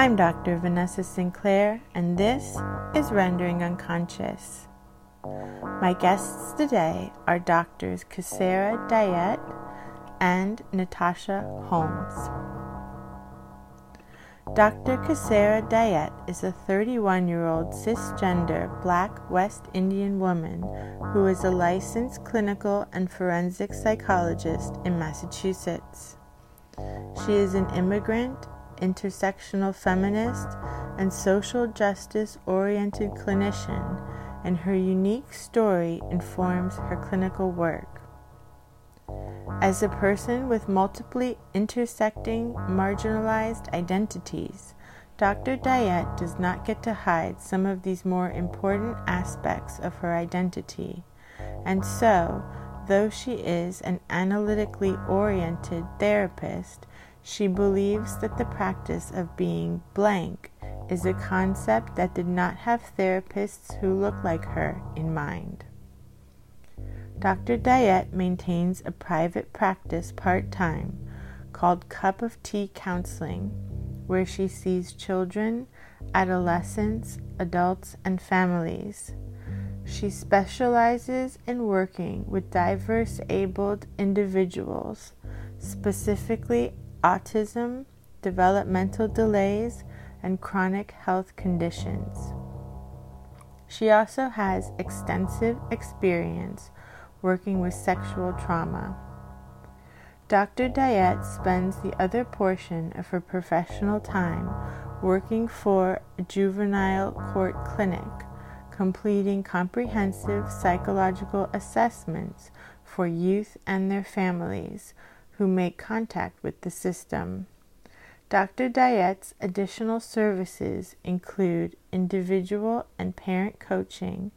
I'm Dr. Vanessa Sinclair, and this is Rendering Unconscious. My guests today are Doctors Kassera Dayet and Natasha Holmes. Dr. Kassera Dayet is a 31 year old cisgender black West Indian woman who is a licensed clinical and forensic psychologist in Massachusetts. She is an immigrant, intersectional feminist, and social justice oriented clinician, and her unique story informs her clinical work. As a person with multiply intersecting marginalized identities, Dr. Dayet does not get to hide some of these more important aspects of her identity, and so, though she is an analytically oriented therapist, she believes that the practice of being blank is a concept that did not have therapists who look like her in mind. Dr. Dayet maintains a private practice part time called Cup of Tea Counseling, where she sees children, adolescents, adults, and families. She specializes in working with diverse abled individuals, specifically autism, developmental delays, and chronic health conditions. She also has extensive experience working with sexual trauma. Dr. Dayet spends the other portion of her professional time working for a juvenile court clinic, completing comprehensive psychological assessments for youth and their families who make contact with the system. Dr. Dayet's additional services include individual and parent coaching,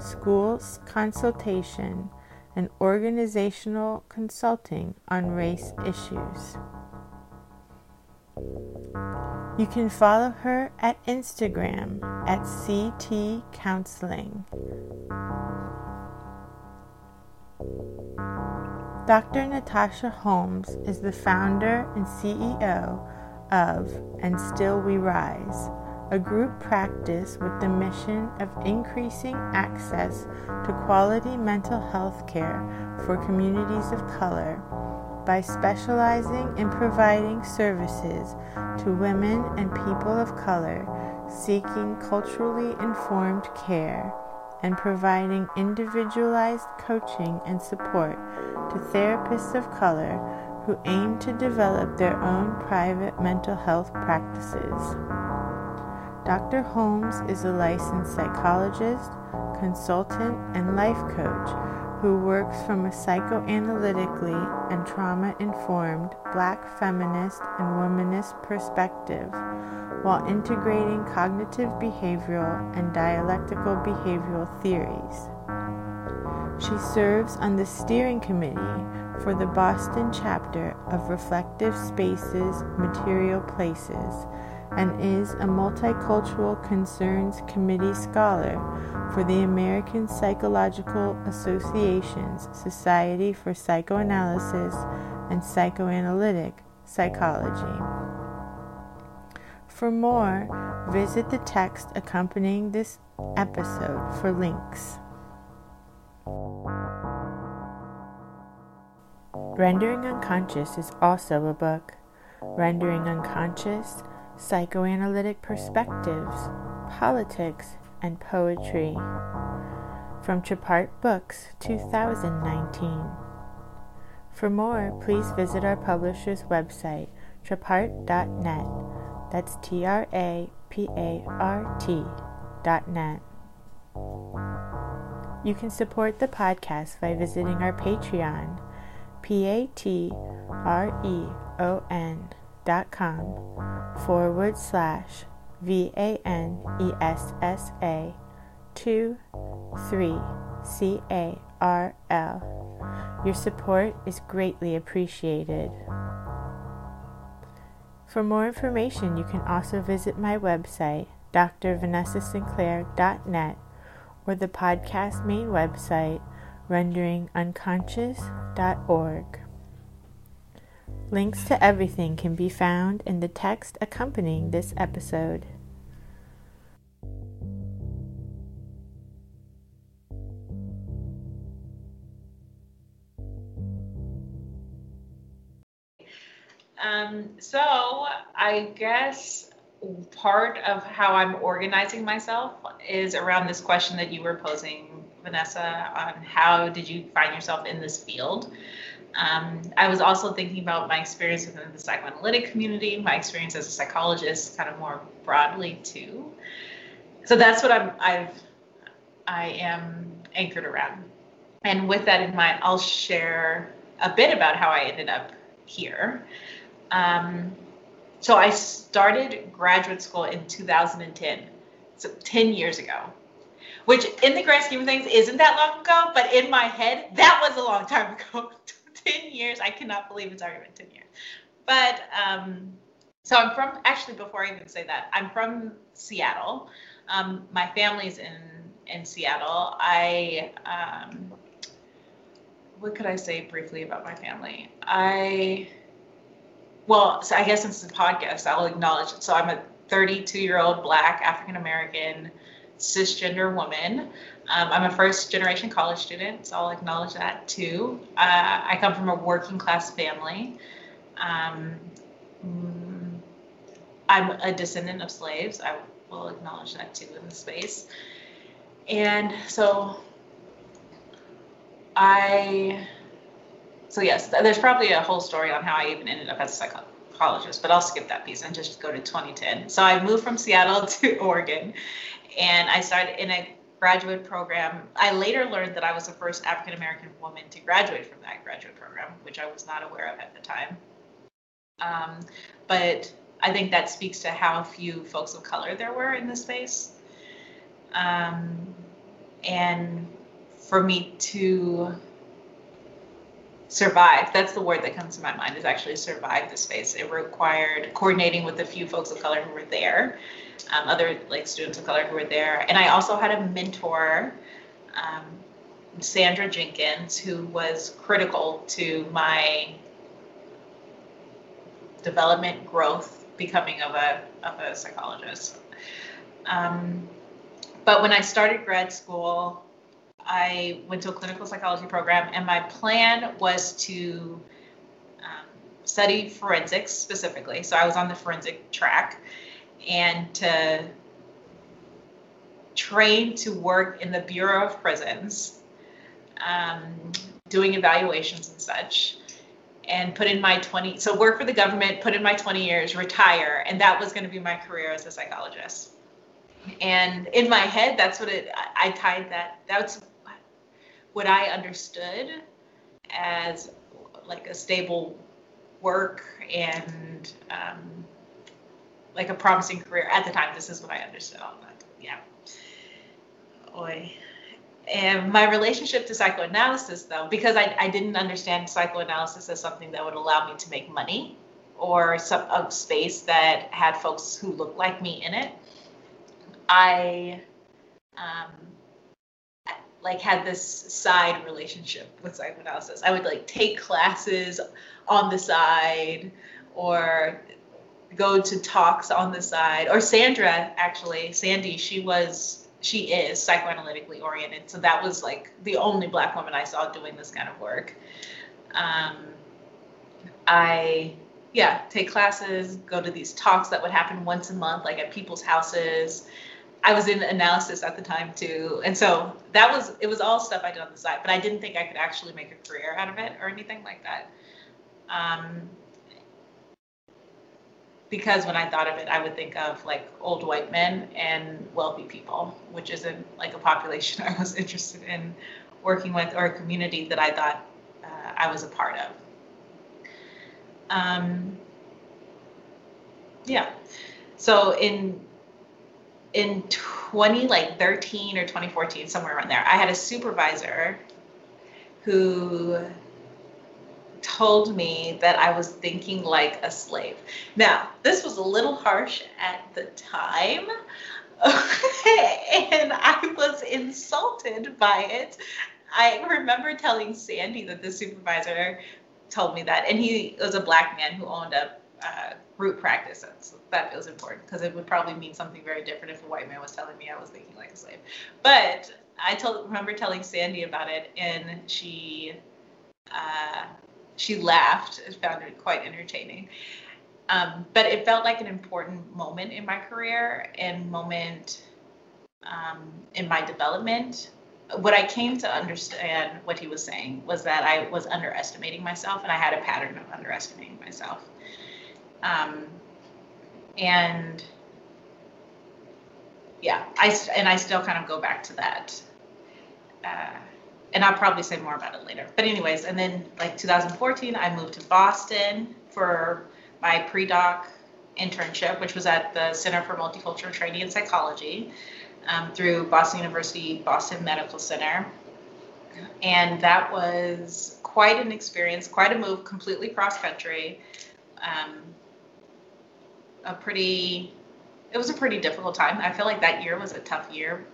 schools consultation, and organizational consulting on race issues. You can follow her at Instagram at CT Counseling. Dr. Natasha Holmes is the founder and CEO of And Still We Rise, a group practice with the mission of increasing access to quality mental health care for communities of color by specializing in providing services to women and people of color seeking culturally informed care and providing individualized coaching and support to therapists of color who aim to develop their own private mental health practices. Dr. Holmes is a licensed psychologist, consultant, and life coach who works from a psychoanalytically and trauma informed black feminist and womanist perspective while integrating cognitive behavioral and dialectical behavioral theories. She serves on the steering committee for the Boston chapter of Reflective Spaces Material Places and is a Multicultural Concerns Committee Scholar for the American Psychological Association's Society for Psychoanalysis and Psychoanalytic Psychology. For more, visit the text accompanying this episode for links. Rendering Unconscious is also a book. Rendering Unconscious Psychoanalytic Perspectives, Politics, and Poetry. From Trapart Books 2019. For more, please visit our publisher's website, trapart.net. That's T R A P A R T dot net. You can support the podcast by visiting our Patreon p-a-t-r-e-o-n dot com forward slash v-a-n-e-s-s-a 2 3 c-a-r-l your support is greatly appreciated for more information you can also visit my website drvanessasinclair.net or the podcast main website renderingunconscious.org. Links to everything can be found in the text accompanying this episode. Um, so I guess part of how I'm organizing myself is around this question that you were posing, Vanessa, on how did you find yourself in this field? Um, I was also thinking about my experience within the psychoanalytic community, my experience as a psychologist, kind of more broadly too. So that's what I'm. I've. I am anchored around, and with that in mind, I'll share a bit about how I ended up here. Um, so I started graduate school in 2010, so 10 years ago, which in the grand scheme of things isn't that long ago, but in my head, that was a long time ago. 10 years, I cannot believe it's already been 10 years. But um, so I'm from, actually, before I even say that, I'm from Seattle. Um, my family's in, in Seattle. I, um, what could I say briefly about my family? I, well, so I guess since it's a podcast, I'll acknowledge it. So I'm a 32 year old Black African American cisgender woman. Um, I'm a first generation college student, so I'll acknowledge that too. Uh, I come from a working class family. Um, mm, I'm a descendant of slaves. I will acknowledge that too in the space. And so I so yes, there's probably a whole story on how I even ended up as a psychologist, but I'll skip that piece and just go to 2010. So I moved from Seattle to Oregon, and I started in a graduate program. I later learned that I was the first African American woman to graduate from that graduate program, which I was not aware of at the time. Um, but I think that speaks to how few folks of color there were in the space. Um, and for me to survive that's the word that comes to my mind is actually survive the space it required coordinating with a few folks of color who were there um, other like students of color who were there. And i also had a mentor um, sandra jenkins who was critical to my development growth becoming of a of a psychologist. Um, but when i started grad school I went to a clinical psychology program, and my plan was to um, study forensics specifically. So I was on the forensic track, and to train to work in the Bureau of Prisons, um, doing evaluations and such, and put in my 20. So work for the government, put in my 20 years, retire, and that was going to be my career as a psychologist. And in my head, that's what it. I, tied that. That's what I understood as like a stable work and um, like a promising career at the time. This is what I understood all that. Yeah. Oy. And my relationship to psychoanalysis, though, because I, I didn't understand psychoanalysis as something that would allow me to make money or some space that had folks who looked like me in it, I um, like had this side relationship with psychoanalysis. I would like take classes on the side or go to talks on the side. Or Sandra, actually, Sandy, she was she is psychoanalytically oriented. So that was like the only black woman I saw doing this kind of work. Um, I yeah, take classes, go to these talks that would happen once a month, like at people's houses. I was in analysis at the time too. And so that was, it was all stuff I did on the side, but I didn't think I could actually make a career out of it or anything like that. Um, because when I thought of it, I would think of like old white men and wealthy people, which isn't like a population I was interested in working with or a community that I thought uh, I was a part of. Um, yeah. So in in 20 like 13 or 2014 somewhere around there i had a supervisor who told me that i was thinking like a slave now this was a little harsh at the time and i was insulted by it i remember telling sandy that the supervisor told me that, and he was a black man who owned a uh, group practice. That's, that feels important because it would probably mean something very different if a white man was telling me I was thinking like a slave. But I told remember telling Sandy about it, and she uh, she laughed and found it quite entertaining. Um, but it felt like an important moment in my career and moment um, in my development. What I came to understand what he was saying was that I was underestimating myself, and I had a pattern of underestimating myself. Um, and yeah, I and I still kind of go back to that. Uh, and I'll probably say more about it later. But anyways, and then like 2014, I moved to Boston for my pre-doc internship, which was at the Center for Multicultural Training in Psychology um, through Boston University Boston Medical Center. And that was quite an experience, quite a move, completely cross country. Um, a pretty, it was a pretty difficult time. I feel like that year was a tough year.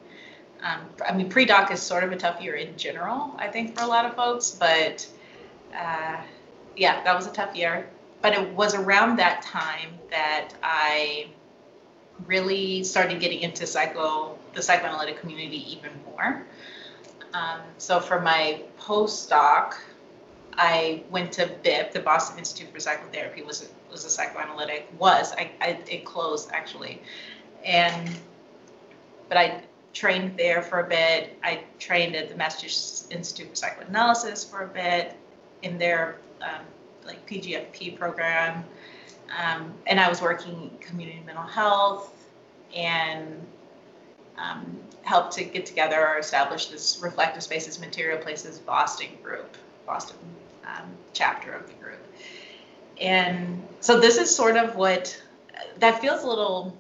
Um, I mean, pre doc is sort of a tough year in general, I think, for a lot of folks, but uh, yeah, that was a tough year. But it was around that time that I really started getting into psycho the psychoanalytic community even more. Um, so for my postdoc, I went to BIP, the Boston Institute for Psychotherapy was was a psychoanalytic was I, I it closed actually, and but I trained there for a bit. I trained at the Massachusetts Institute for Psychoanalysis for a bit in their um, like PGFP program, um, and I was working community mental health and um, helped to get together or establish this reflective spaces material places boston group boston um, chapter of the group and so this is sort of what that feels a little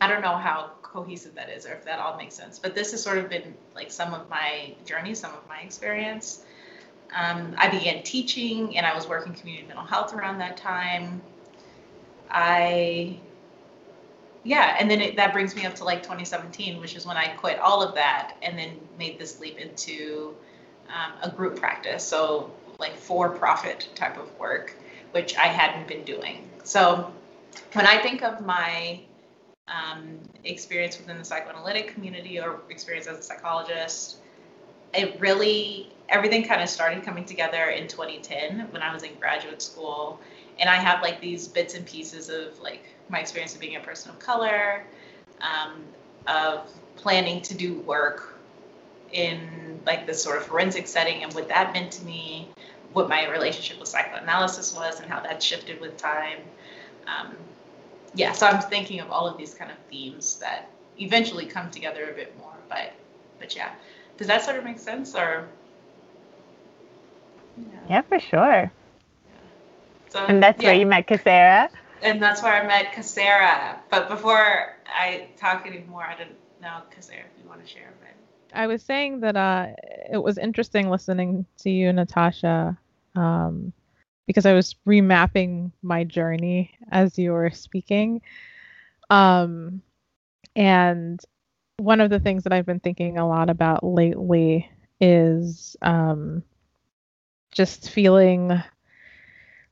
i don't know how cohesive that is or if that all makes sense. But this has sort of been like some of my journey some of my experience. Um, i began teaching and i was working community mental health around that time. I yeah and then it, that brings me up to like 2017 which is when i quit all of that and then made this leap into um, a group practice. So like for profit type of work which i hadn't been doing. So when i think of my um, experience within the psychoanalytic community or experience as a psychologist it really everything kind of started coming together in 2010 when i was in graduate school and i have like these bits and pieces of like my experience of being a person of color, um, of planning to do work in like this sort of forensic setting and what that meant to me, what my relationship with psychoanalysis was and how that shifted with time. Um, yeah, so I'm thinking of all of these kind of themes that eventually come together a bit more, but but yeah. Does that sort of make sense or yeah, yeah for sure. So, and that's yeah. where you met Kasera? and that's where I met Kasera. But before I talk anymore, I don't know Kasera. If you want to share a bit. I was saying that uh, it was interesting listening to you, Natasha, um, because I was remapping my journey as you were speaking. Um, and one of the things that I've been thinking a lot about lately is um, just feeling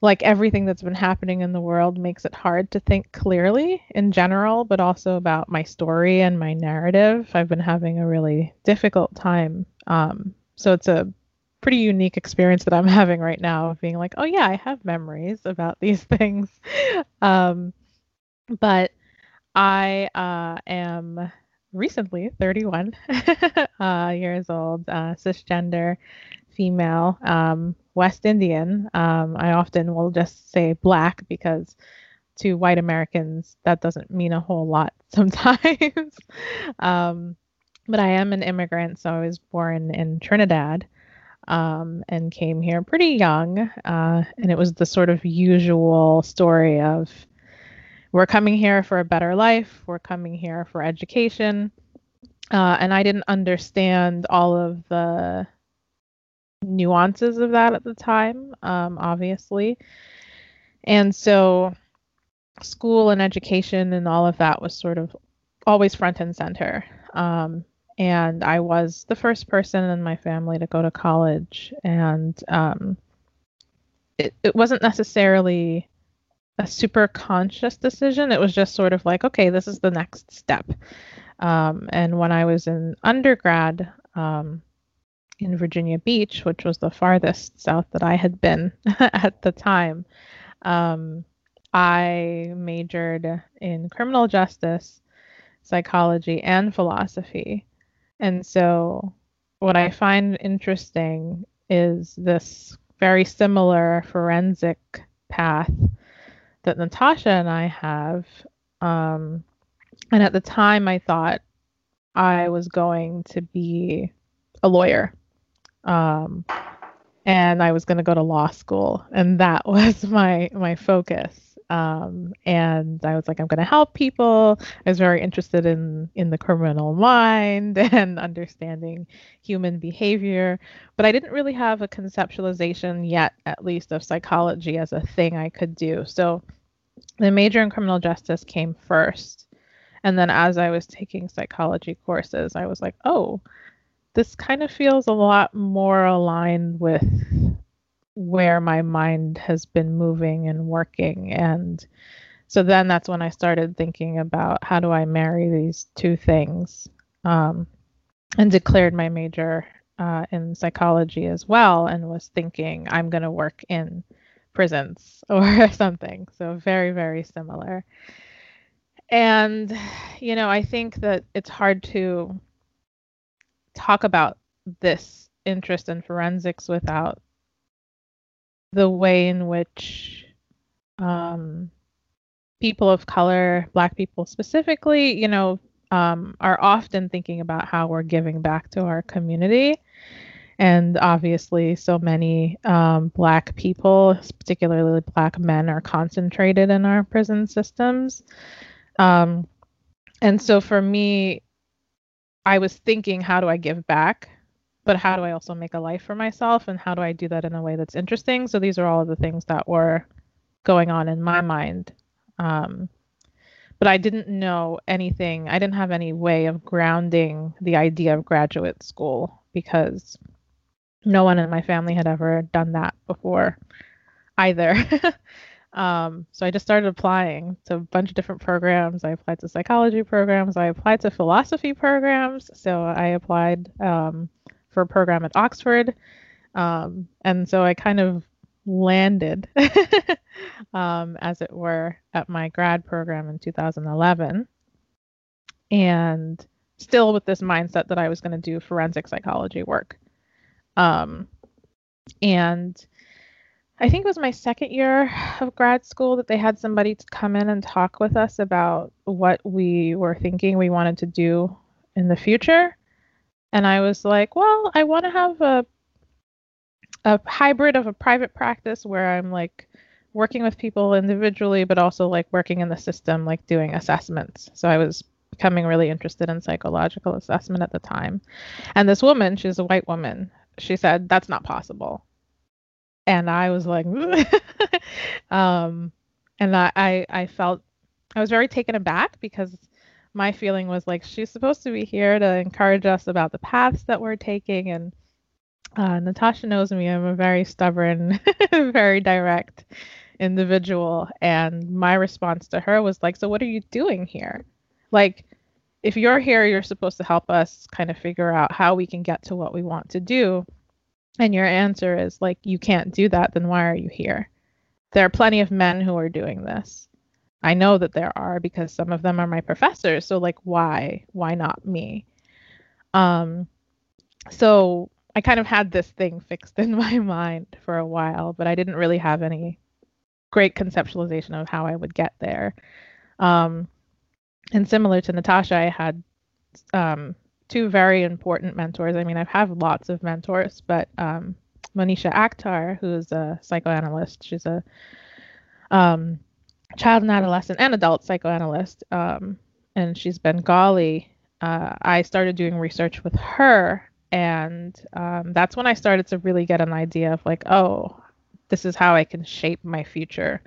like everything that's been happening in the world makes it hard to think clearly in general, but also about my story and my narrative. I've been having a really difficult time. Um, so it's a pretty unique experience that I'm having right now of being like, oh, yeah, I have memories about these things. um, but I uh, am recently 31 uh, years old, uh, cisgender female. Um, West Indian. Um, I often will just say black because to white Americans that doesn't mean a whole lot sometimes. um, but I am an immigrant, so I was born in Trinidad um, and came here pretty young. Uh, and it was the sort of usual story of we're coming here for a better life, we're coming here for education. Uh, and I didn't understand all of the nuances of that at the time, um, obviously. And so school and education and all of that was sort of always front and center. Um, and I was the first person in my family to go to college. And um, it, it wasn't necessarily a super conscious decision. It was just sort of like, okay, this is the next step. Um, and when I was in undergrad um, in Virginia Beach, which was the farthest south that I had been at the time, um, I majored in criminal justice, psychology, and philosophy. And so, what I find interesting is this very similar forensic path that Natasha and I have. Um, and at the time, I thought I was going to be a lawyer. Um, and I was going to go to law school, and that was my my focus. Um, and I was like, I'm going to help people. I was very interested in in the criminal mind and understanding human behavior, but I didn't really have a conceptualization yet, at least, of psychology as a thing I could do. So the major in criminal justice came first, and then as I was taking psychology courses, I was like, oh, this kind of feels a lot more aligned with where my mind has been moving and working. And so then that's when i started thinking about how do i marry these two things um, and declared my major uh, in psychology as well and was thinking i'm going to work in prisons or something. So very very similar. And you know i think that it's hard to talk about this interest in forensics without the way in which um, people of color, Black people specifically, you know, um, are often thinking about how we're giving back to our community. And obviously, so many um, Black people, particularly Black men, are concentrated in our prison systems. Um, and so for me, I was thinking, how do I give back? But how do I also make a life for myself and how do I do that in a way that's interesting? So these are all of the things that were going on in my mind. Um, but I didn't know anything. I didn't have any way of grounding the idea of graduate school because no one in my family had ever done that before either. um, so I just started applying to a bunch of different programs. I applied to psychology programs. I applied to philosophy programs. So I applied um, program at Oxford. Um, and so I kind of landed, um, as it were, at my grad program in 2011. And still with this mindset that I was going to do forensic psychology work. Um, and I think it was my second year of grad school that they had somebody to come in and talk with us about what we were thinking we wanted to do in the future and I was like, well, I want to have a a hybrid of a private practice where I'm like working with people individually, but also like working in the system, like doing assessments. So I was becoming really interested in psychological assessment at the time. And this woman, she's a white woman, she said, that's not possible. And I was like, um, and I, I, I felt, I was very taken aback because my feeling was like she's supposed to be here to encourage us about the paths that we're taking and uh, natasha knows me. I'm a very stubborn very direct individual and my response to her was like so what are you doing here? Like if you're here you're supposed to help us kind of figure out how we can get to what we want to do. And your answer is like you can't do that. Then why are you here? There are plenty of men who are doing this I know that there are because some of them are my professors. So like why? Why not me? Um so I kind of had this thing fixed in my mind for a while, but I didn't really have any great conceptualization of how I would get there. Um and similar to Natasha, I had um two very important mentors. I mean, I've had lots of mentors, but um Monisha Akhtar, who's a psychoanalyst, she's a um child and adolescent and adult psychoanalyst, um, and she's Bengali. Uh, I started doing research with her, and um, that's when I started to really get an idea of like, oh, this is how I can shape my future.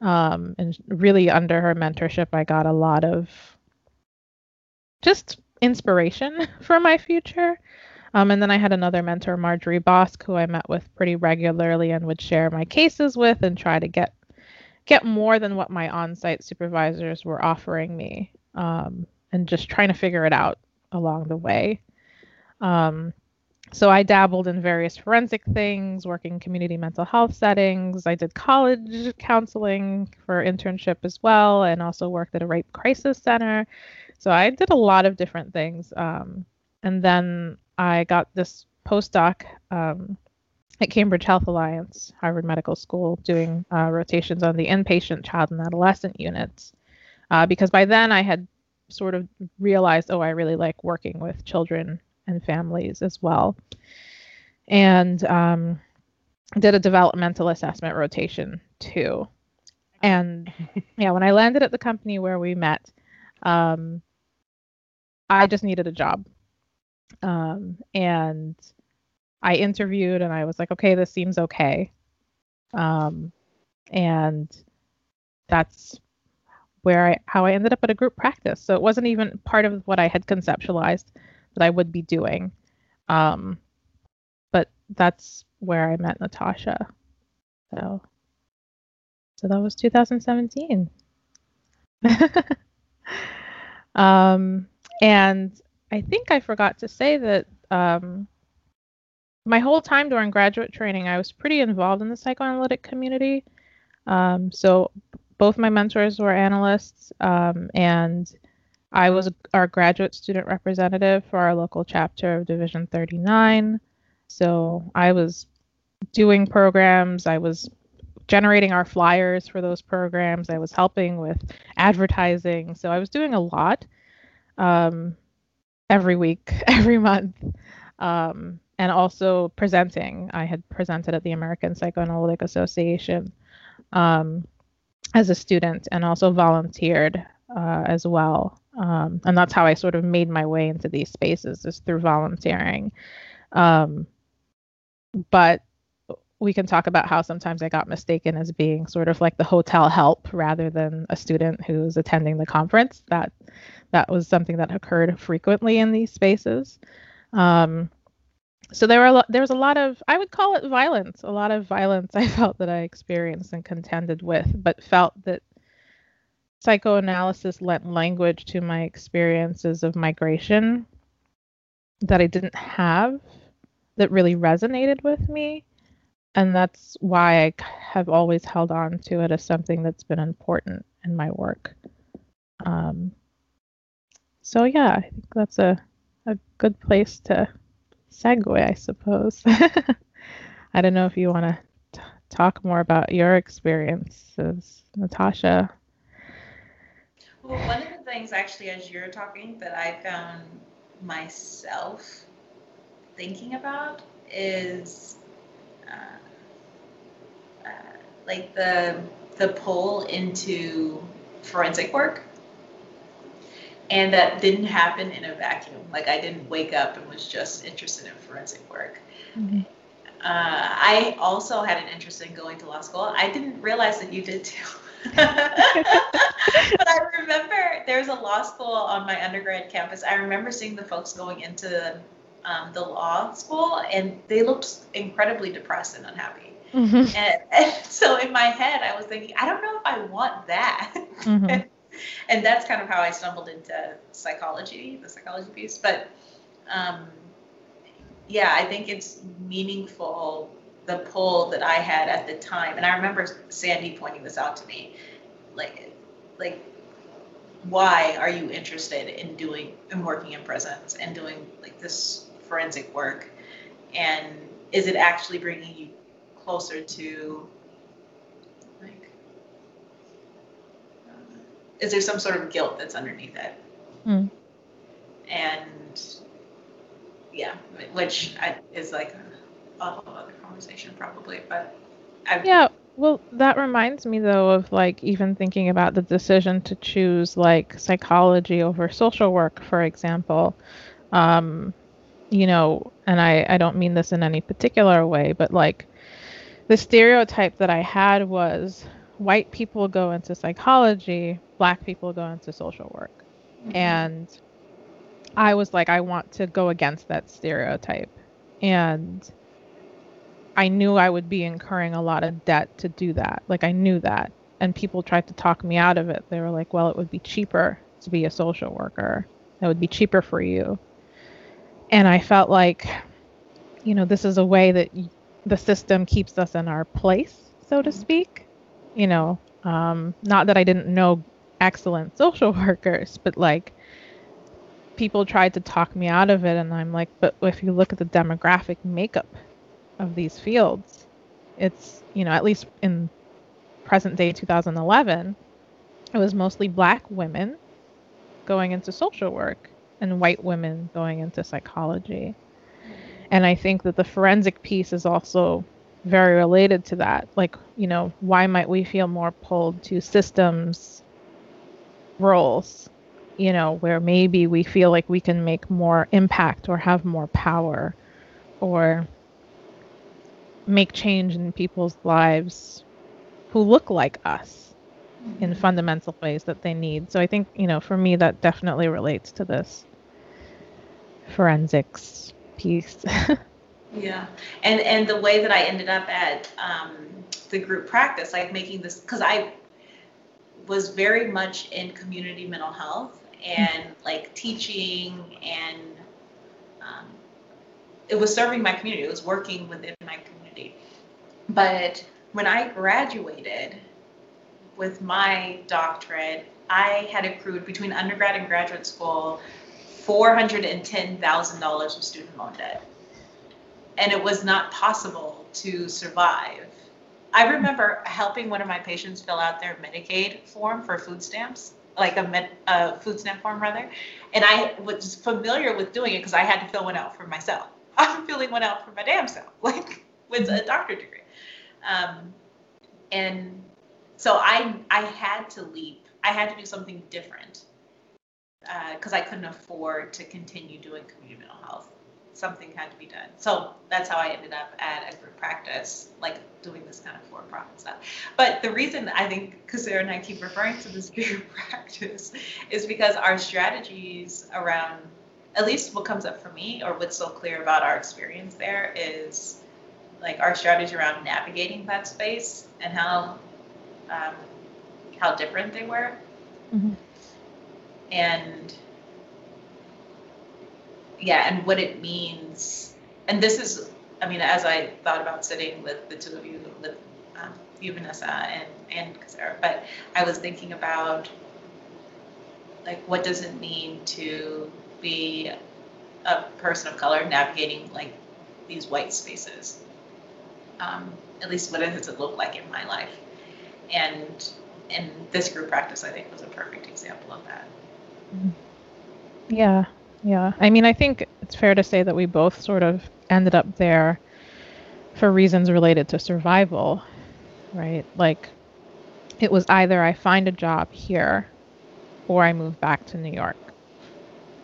Um, and really, under her mentorship, I got a lot of just inspiration for my future. Um, and then I had another mentor, Marjorie Bosk, who I met with pretty regularly and would share my cases with and try to get get more than what my on-site supervisors were offering me, um, and just trying to figure it out along the way. Um, so I dabbled in various forensic things, working community mental health settings. I did college counseling for internship as well, and also worked at a rape crisis center. So I did a lot of different things. Um, and then I got this postdoc um, at Cambridge Health Alliance, Harvard Medical School, doing uh, rotations on the inpatient child and adolescent units. Uh, because by then I had sort of realized, oh, I really like working with children and families as well. And um, did a developmental assessment rotation too. And yeah, when I landed at the company where we met, um, I just needed a job. Um, and I interviewed and I was like, okay, this seems okay. Um, and that's where I how I ended up at a group practice. So it wasn't even part of what I had conceptualized that I would be doing. Um, but that's where I met Natasha. So, so that was 2017. um, and I think I forgot to say that um, my whole time during graduate training, I was pretty involved in the psychoanalytic community. Um, so both my mentors were analysts, um, and I was our graduate student representative for our local chapter of Division 39. So I was doing programs, I was generating our flyers for those programs, I was helping with advertising. So I was doing a lot um, every week, every month. Um, and also presenting. I had presented at the American Psychoanalytic Association um, as a student and also volunteered uh, as well. Um, and that's how I sort of made my way into these spaces is through volunteering. Um, but we can talk about how sometimes I got mistaken as being sort of like the hotel help rather than a student who's attending the conference. That that was something that occurred frequently in these spaces. Um, so there were a lot, there was a lot of I would call it violence, a lot of violence I felt that I experienced and contended with, but felt that psychoanalysis lent language to my experiences of migration that I didn't have that really resonated with me. And that's why I have always held on to it as something that's been important in my work. Um, so, yeah, I think that's a, a good place to segue, I suppose. I don't know if you want to talk more about your experiences, Natasha. Well, one of the things actually, as you're talking, that I found myself thinking about is uh, uh, like the the pull into forensic work, and that didn't happen in a vacuum. Like I didn't wake up and was just interested in forensic work. Mm-hmm. Uh, I also had an interest in going to law school. I didn't realize that you did too. but I remember there's a law school on my undergrad campus. I remember seeing the folks going into um, the law school, and they looked incredibly depressed and unhappy. Mm-hmm. And, and, so in my head, I was thinking, I don't know if I want that. Mm-hmm. and that's kind of how I stumbled into psychology, the psychology piece. But um, yeah, I think it's meaningful the pull that I had at the time. And I remember Sandy pointing this out to me, like, like, why are you interested in doing and working in prisons and doing like this forensic work? And is it actually bringing you closer to like, uh, is there some sort of guilt that's underneath it? Mm. And yeah, which I, is like a whole other conversation probably, but I've, yeah. Well, that reminds me though of like even thinking about the decision to choose like psychology over social work, for example. Um, you know, and I I don't mean this in any particular way, but like the stereotype that I had was white people go into psychology, black people go into social work. Mm-hmm. And I was like, I want to go against that stereotype. And I knew I would be incurring a lot of debt to do that. Like, I knew that. And people tried to talk me out of it. They were like, well, it would be cheaper to be a social worker, it would be cheaper for you. And I felt like, you know, this is a way that the system keeps us in our place, so to speak. You know, um, not that I didn't know excellent social workers, but like people tried to talk me out of it. And I'm like, but if you look at the demographic makeup of these fields, it's, you know, at least in present day 2011, it was mostly black women going into social work and white women going into psychology. And I think that the forensic piece is also very related to that. Like, you know, why might we feel more pulled to systems roles, you know, where maybe we feel like we can make more impact or have more power or make change in people's lives who look like us in mm-hmm. fundamental ways that they need. So I think, you know, for me, that definitely relates to this forensics piece. yeah. And, and the way that I ended up at um, the group practice, like making this, because I was very much in community mental health and like teaching and um, it was serving my community. It was working within my community. But when I graduated with my doctorate, I had accrued between undergrad and graduate school $410,000 of student loan debt. And it was not possible to survive I remember helping one of my patients fill out their Medicaid form for food stamps, like a, med, a food stamp form rather, and I was familiar with doing it because I had to fill one out for myself. I'm filling one out for my damn self, like with a doctorate degree. Um, and so I I had to leap. I had to do something different because uh, I couldn't afford to continue doing community mental health something had to be done. So that's how I ended up at a group practice, like doing this kind of for-profit stuff. But the reason I think Sarah and I keep referring to this group practice is because our strategies around, at least what comes up for me, or what's so clear about our experience there is like our strategy around navigating that space and how um, how different they were. Mm-hmm. And yeah, and what it means. And this is, I mean, as I thought about sitting with the two of you, with um, you, Vanessa, and and Sarah, but I was thinking about like what does it mean to be a person of color navigating like these white spaces. Um, at least what does it look like in my life? And and this group practice, I think, was a perfect example of that. Yeah, yeah. I mean, I think it's fair to say that we both sort of ended up there for reasons related to survival, right? Like, it was either I find a job here or I move back to New York.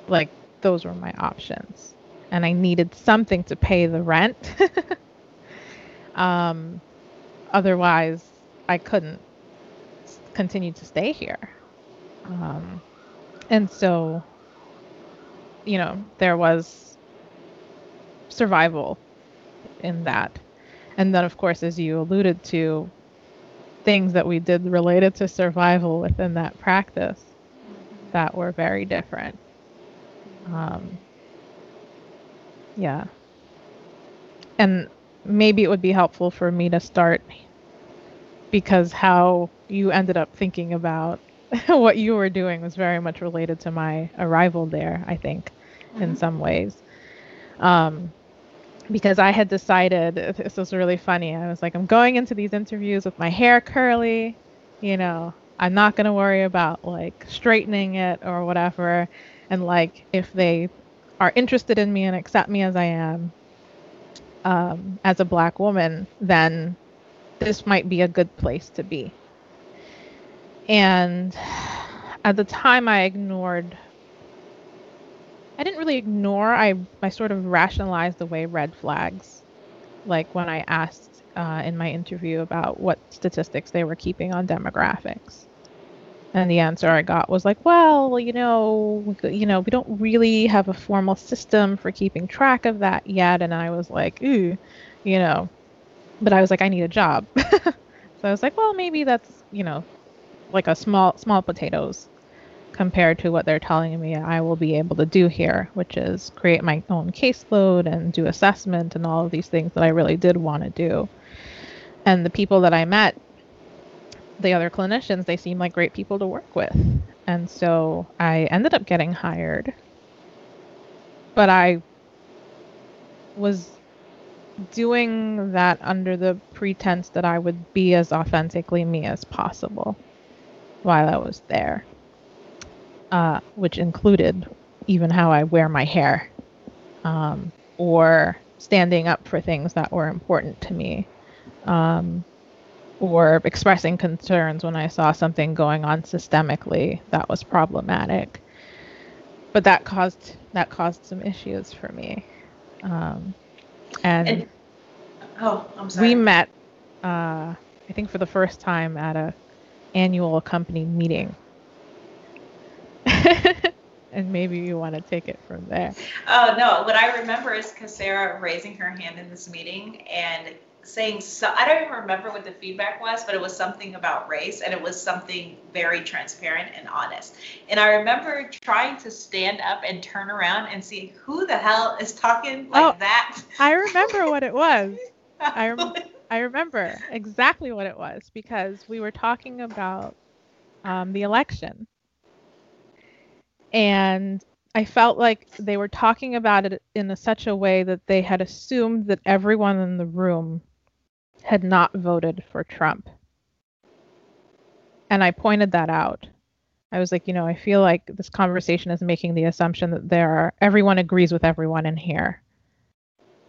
Like, those were my options. And I needed something to pay the rent. um, otherwise, I couldn't continue to stay here. Um, and so you know, there was survival in that. And then, of course, as you alluded to, things that we did related to survival within that practice that were very different. Um, yeah. And maybe it would be helpful for me to start because how you ended up thinking about what you were doing was very much related to my arrival there, I think, mm-hmm. in some ways. Um, because I had decided this was really funny. I was like, I'm going into these interviews with my hair curly, you know, I'm not going to worry about like straightening it or whatever. And like, if they are interested in me and accept me as I am, um, as a black woman, then this might be a good place to be. And at the time, I ignored. I didn't really ignore. I I sort of rationalized the way red flags, like when I asked uh, in my interview about what statistics they were keeping on demographics. And the answer I got was like, well, you know, you know, we don't really have a formal system for keeping track of that yet. And I was like, ooh, you know, but I was like, I need a job. so I was like, well, maybe that's, you know, like a small, small potatoes compared to what they're telling me I will be able to do here, which is create my own caseload and do assessment and all of these things that I really did want to do. And the people that I met the other clinicians, they seem like great people to work with. And so I ended up getting hired. But I was doing that under the pretense that I would be as authentically me as possible while I was there, uh, which included even how I wear my hair um, or standing up for things that were important to me. Um, or expressing concerns when I saw something going on systemically that was problematic. But that caused that caused some issues for me. Um, and, and, oh, I'm sorry. We met, uh, I think, for the first time at a annual company meeting. and maybe you want to take it from there. Oh no! What I remember is Sarah raising her hand in this meeting and saying so I don't even remember what the feedback was, but it was something about race and it was something very transparent and honest. And I remember trying to stand up and turn around and see who the hell is talking like oh, that. I remember what it was. I rem- I remember exactly what it was because we were talking about um, the election. And I felt like they were talking about it in a, such a way that they had assumed that everyone in the room had not voted for Trump. And I pointed that out. I was like, you know, I feel like this conversation is making the assumption that there are everyone agrees with everyone in here.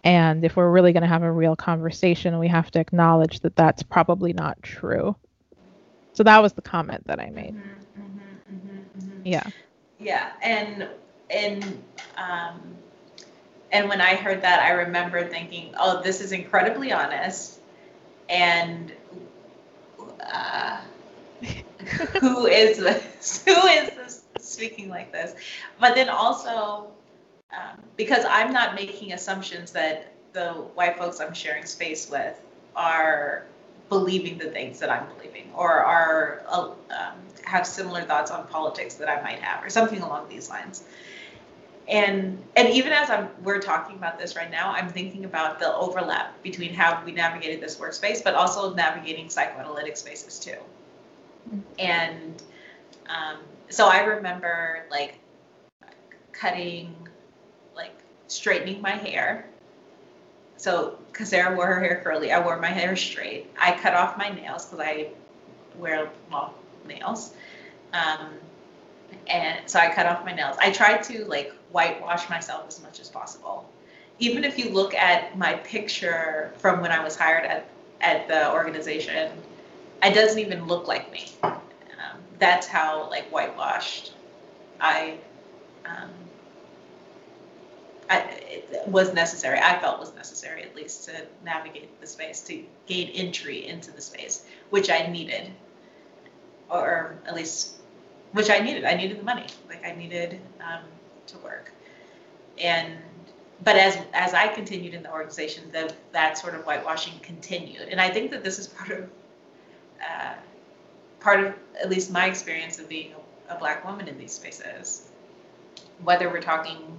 And if we're really going to have a real conversation, we have to acknowledge that that's probably not true. So that was the comment that I made. Mm-hmm, mm-hmm, mm-hmm, mm-hmm. yeah. Yeah, and and um, and when I heard that, I remember thinking, oh, this is incredibly honest and uh, who is this? Who is this speaking like this? But then also, um, because I'm not making assumptions that the white folks I'm sharing space with are believing the things that I'm believing or are uh, um, have similar thoughts on politics that I might have or something along these lines and and even as I'm we're talking about this right now, I'm thinking about the overlap between how we navigated this workspace, but also navigating psychoanalytic spaces too. And um, so I remember like cutting, straightening my hair. So because Sarah wore her hair curly, I wore my hair straight. I cut off my nails because I wear long nails. Um, and so I cut off my nails. I tried to like whitewash myself as much as possible. Even if you look at my picture from when I was hired at, at the organization, it doesn't even look like me. Um, that's how like whitewashed I, um, I it was necessary. I felt was necessary at least to navigate the space, to gain entry into the space, which I needed, or at least which I needed. I needed the money. Like I needed um, to work. And but as as I continued in the organization, the, that sort of whitewashing continued. And I think that this is part of uh, part of at least my experience of being a, a black woman in these spaces. Whether we're talking,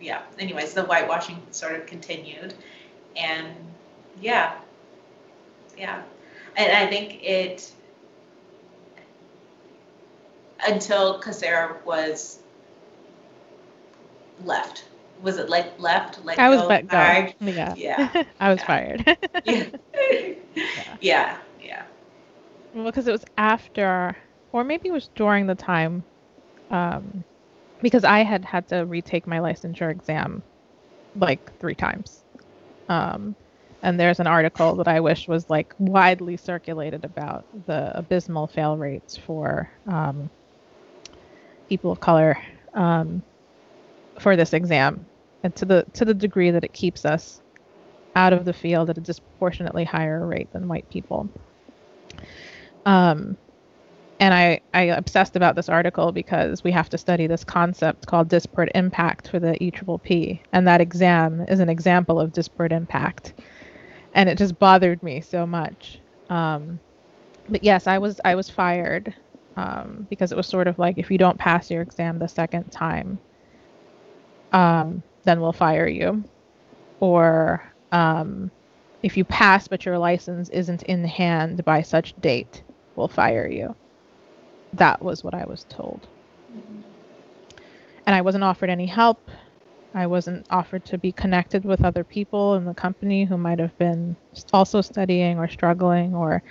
yeah. Anyways, the whitewashing sort of continued, and yeah, yeah. And I think it until Kasera was left. Was it like left? Like I was let go. Yeah. Yeah. I was yeah. fired. yeah. yeah. Yeah. Well, because it was after, or maybe it was during the time, um, because I had had to retake my licensure exam like three times. Um, and there's an article that I wish was like widely circulated about the abysmal fail rates for um, people of color um, for this exam, and to the to the degree that it keeps us out of the field at a disproportionately higher rate than white people. Um, and I, I obsessed about this article because we have to study this concept called disparate impact for the EPPP, and that exam is an example of disparate impact, and it just bothered me so much. Um, but yes, I was I was fired um, because it was sort of like if you don't pass your exam the second time, um, then we'll fire you, or um, if you pass but your license isn't in hand by such date, we'll fire you. That was what I was told. And I wasn't offered any help. I wasn't offered to be connected with other people in the company who might have been also studying or struggling, or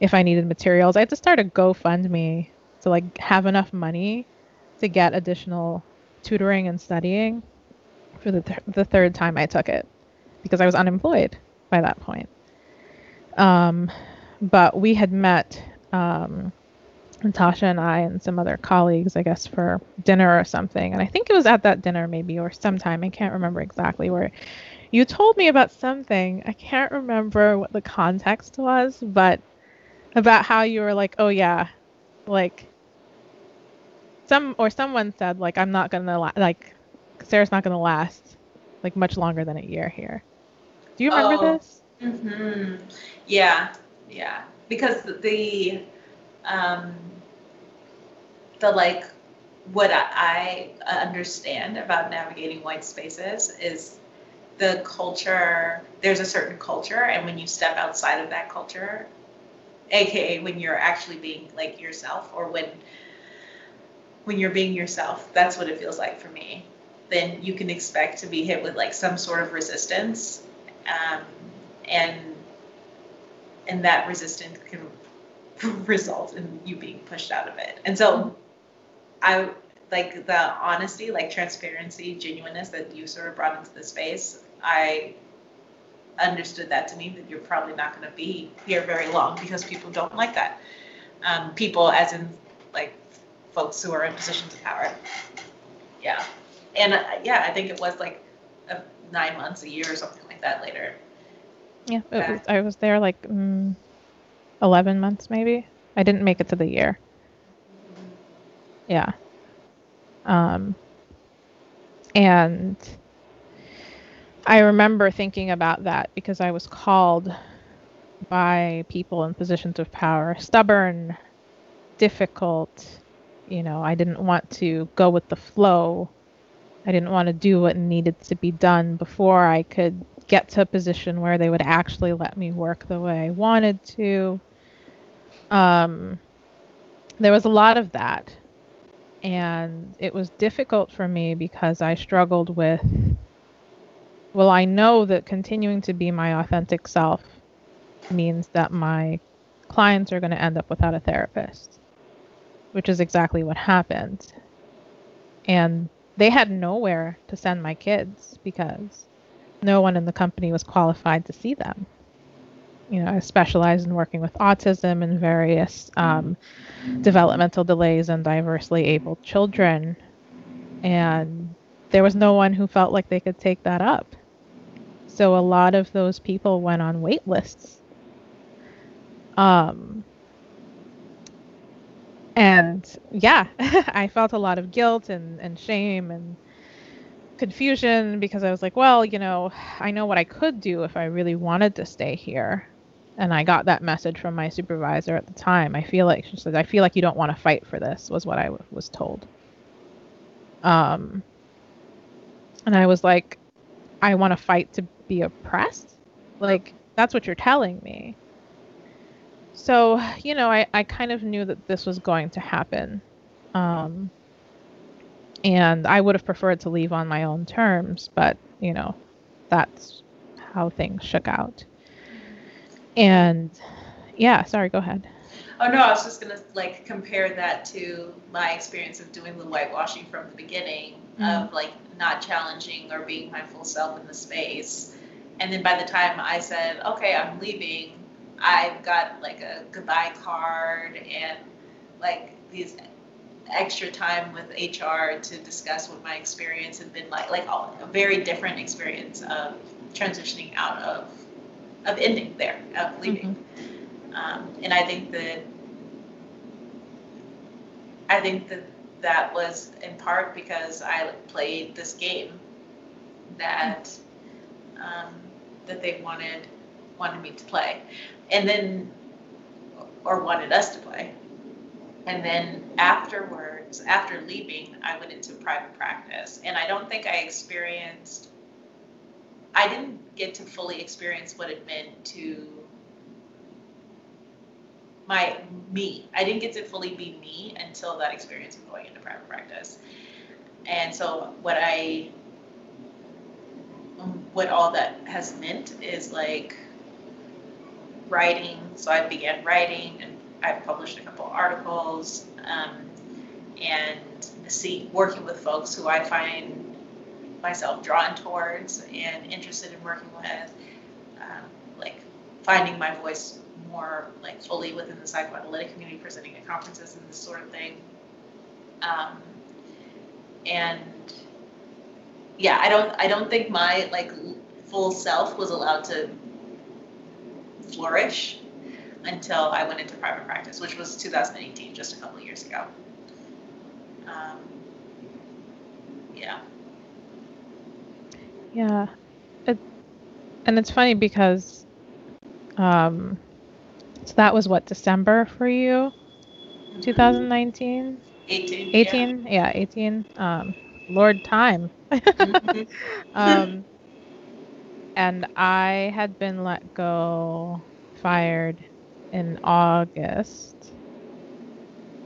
if I needed materials. I had to start a GoFundMe to like have enough money to get additional tutoring and studying for the th- the third time I took it because I was unemployed by that point. Um, but we had met um, Natasha and I and some other colleagues, I guess, for dinner or something. And I think it was at that dinner, maybe, or sometime. I can't remember exactly where you told me about something. I can't remember what the context was, but about how you were like, oh, yeah, like some, or someone said, like, I'm not going to, la- like, Sarah's not going to last, like, much longer than a year here. Do you remember oh, this? Mm-hmm. Yeah, yeah. Because the, um, the like what I understand about navigating white spaces is the culture there's a certain culture and when you step outside of that culture aka when you're actually being like yourself or when when you're being yourself that's what it feels like for me. Then you can expect to be hit with like some sort of resistance um, and and that resistance can result in you being pushed out of it. And so I like the honesty, like transparency, genuineness that you sort of brought into the space. I understood that to mean that you're probably not going to be here very long because people don't like that. Um, people, as in like folks who are in positions of power. Yeah. And uh, yeah, I think it was like a, nine months, a year, or something like that later. Yeah, was, I was there like mm, 11 months maybe. I didn't make it to the year. Yeah. Um, and I remember thinking about that because I was called by people in positions of power stubborn, difficult. You know, I didn't want to go with the flow. I didn't want to do what needed to be done before I could get to a position where they would actually let me work the way I wanted to um, there was a lot of that. And it was difficult for me because I struggled with, well, I know that continuing to be my authentic self means that my clients are going to end up without a therapist, which is exactly what happened. And they had nowhere to send my kids because no one in the company was qualified to see them you know, I specialize in working with autism and various um, developmental delays and diversely able children. And there was no one who felt like they could take that up. So a lot of those people went on wait lists. Um, and yeah, I felt a lot of guilt and, and shame and confusion because I was like, well, you know, I know what I could do if I really wanted to stay here and I got that message from my supervisor at the time. I feel like she said, "I feel like you don't want to fight for this," was what I w- was told. Um, and I was like, "I want to fight to be oppressed." Like that's what you're telling me. So you know, I I kind of knew that this was going to happen. Um, and I would have preferred to leave on my own terms, but you know, that's how things shook out. And yeah, sorry, go ahead. Oh no, I was just gonna like compare that to my experience of doing the whitewashing from the beginning mm-hmm. of like not challenging or being my full self in the space. And then by the time I said, okay, I'm leaving, I've got like a goodbye card and like these extra time with HR to discuss what my experience had been like, like a very different experience of transitioning out of of ending there, of leaving. Mm-hmm. Um, and I think that I think that that was in part because I played this game that um, that they wanted wanted me to play, and then or wanted us to play, and then afterwards, after leaving, I went into private practice, and I don't think I experienced. I didn't get to fully experience what it meant to my me. I didn't get to fully be me until that experience of going into private practice. And so what I what all that has meant is like writing. So I began writing and I've published a couple articles um, and see working with folks who I find myself drawn towards and interested in working with, um, like finding my voice more like fully within the psychoanalytic community, presenting at conferences and this sort of thing. Um, and yeah, I don't I don't think my like full self was allowed to flourish until I went into private practice, which was 2018, just a couple years ago. Um, yeah. Yeah. It, and it's funny because um, so that was what December for you? 2019? 18. 18? Yeah, yeah 18. Um, Lord time. mm-hmm. um, and I had been let go, fired in August.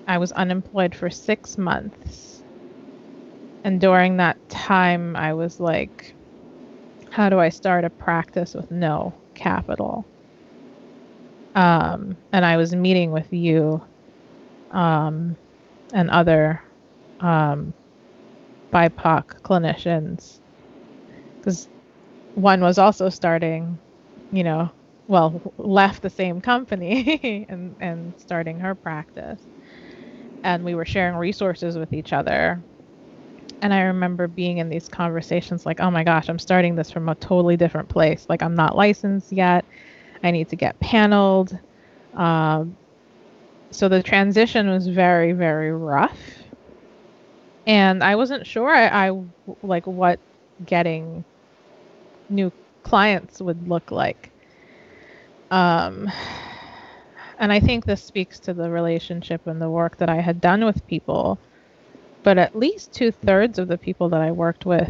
I was unemployed for six months. And during that time, I was like, how do I start a practice with no capital? um, and I was meeting with you um, and other um, BIPOC clinicians because one was also starting, you know, well, left the same company and, and starting her practice. And we were sharing resources with each other. And I remember being in these conversations like, oh my gosh, I'm starting this from a totally different place. Like, I'm not licensed yet I need to get paneled. Um, so the transition was very, very rough. And I wasn't sure I, I like what getting new clients would look like. Um, and I think this speaks to the relationship and the work that I had done with people. But at least two thirds of the people that I worked with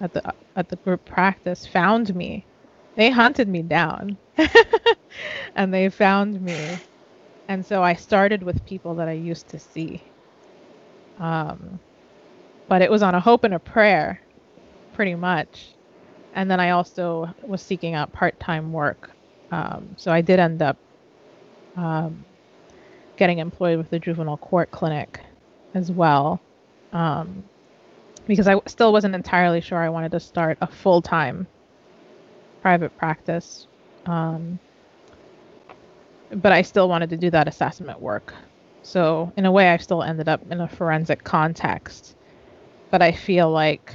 at the at the group practice found me. They hunted me down. and they found me. And so I started with people that I used to see. Um, but it was on a hope and a prayer, pretty much. And then I also was seeking out part time work. Um, so I did end up um, getting employed with the juvenile court clinic as well. Um, because I still wasn't entirely sure I wanted to start a full time private practice um, but I still wanted to do that assessment work. So, in a way, I still ended up in a forensic context. But I feel like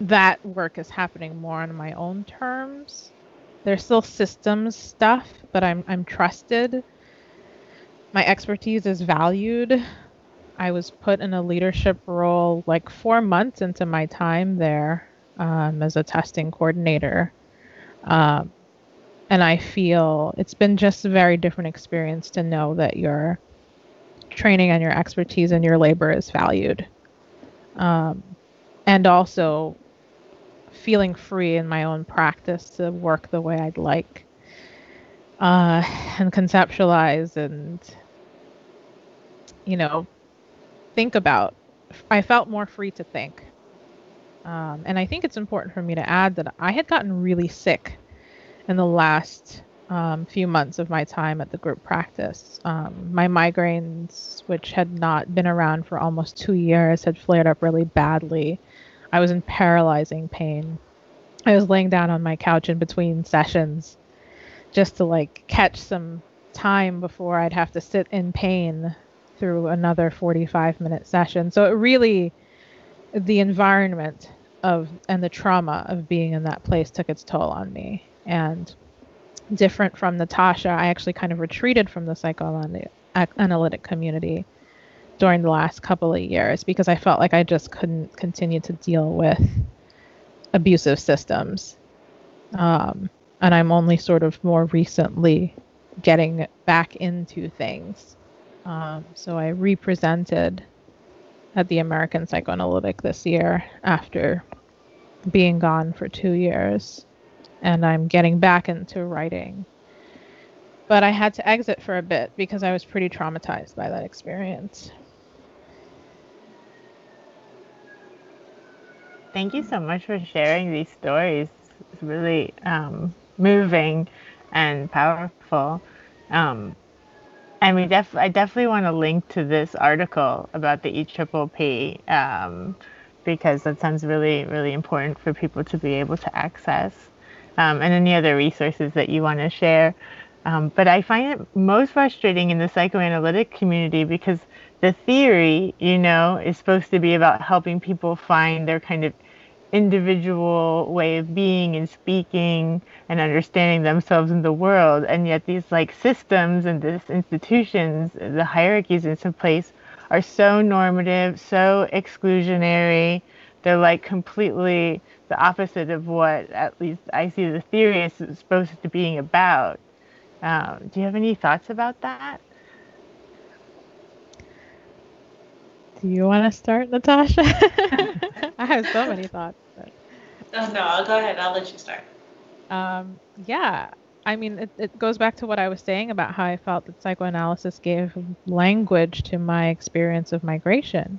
that work is happening more on my own terms. There's still systems stuff, but I'm I'm trusted. My expertise is valued. I was put in a leadership role like four months into my time there um, as a testing coordinator. Um, and I feel it's been just a very different experience to know that your training and your expertise and your labor is valued. Um, and also feeling free in my own practice to work the way I'd like uh, and conceptualize and, you know, think about. I felt more free to think. Um, and I think it's important for me to add that I had gotten really sick in the last um, few months of my time at the group practice. Um, my migraines, which had not been around for almost two years, had flared up really badly. I was in paralyzing pain. I was laying down on my couch in between sessions just to like catch some time before I'd have to sit in pain through another 45 minute session. So it really the environment of and the trauma of being in that place took its toll on me. And different from Natasha, I actually kind of retreated from the psychoanalytic community during the last couple of years because I felt like I just couldn't continue to deal with abusive systems. Um, and I'm only sort of more recently getting back into things. Um, so I represented at the American Psychoanalytic this year after being gone for two years. And I'm getting back into writing. But I had to exit for a bit because I was pretty traumatized by that experience. Thank you so much for sharing these stories. It's really um, moving and powerful. Um, and we def I definitely want to link to this article about the EPPP um, because that sounds really, really important for people to be able to access. Um, and any other resources that you want to share. Um, but I find it most frustrating in the psychoanalytic community because the theory, you know, is supposed to be about helping people find their kind of individual way of being and speaking and understanding themselves in the world. And yet these like systems and these institutions the hierarchies in some place are so normative so exclusionary. They're like completely the opposite of what at least i see the theory is supposed to being about. Um, do you have any thoughts about that? Do you want to start natasha? I have so many thoughts No, I'll go ahead. I'll let you start. Um, yeah. I mean, it, it goes back to what I was saying about how I felt that psychoanalysis gave language to my experience of migration.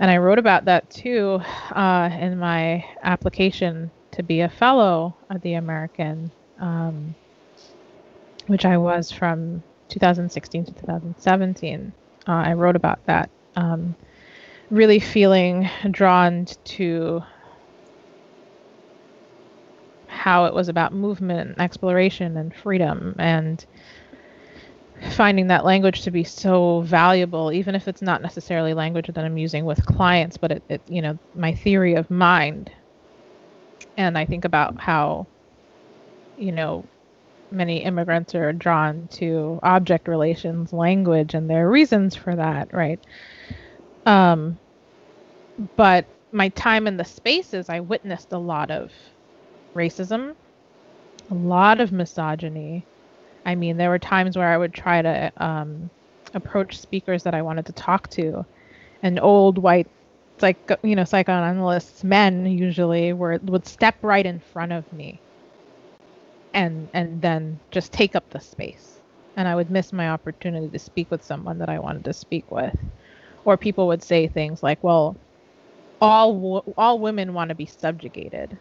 And I wrote about that too uh, in my application to be a fellow at the American, um, which I was from 2016 to 2017. Uh, I wrote about that, um, really feeling drawn to how it was about movement, and exploration, and freedom, and finding that language to be so valuable, even if it's not necessarily language that I'm using with clients, but it, it you know, my theory of mind. And I think about how, you know, many immigrants are drawn to object relations language, and there are reasons for that, right? Um, but my time in the spaces, I witnessed a lot of racism, a lot of misogyny. I mean, there were times where I would try to um, approach speakers that I wanted to talk to, and old white, like you know, psychoanalysts, men usually were would step right in front of me, and and then just take up the space, and I would miss my opportunity to speak with someone that I wanted to speak with, or people would say things like, "Well, all all women want to be subjugated."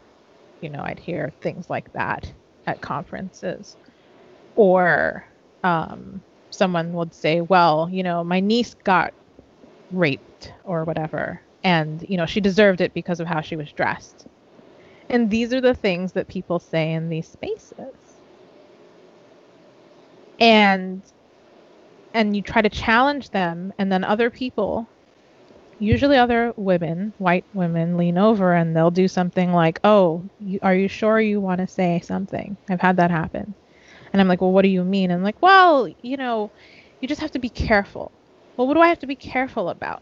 You know, I'd hear things like that at conferences. Or um, someone would say, well, you know, my niece got raped or whatever, and, you know, she deserved it because of how she was dressed. And these are the things that people say in these spaces. And and you try to challenge them and then other people usually other women, white women, lean over and they'll do something like, "Oh, you, are you sure you want to say something?" I've had that happen, and I'm like, "Well, what do you mean?" And I'm like, "Well, you know, you just have to be careful." Well, what do I have to be careful about?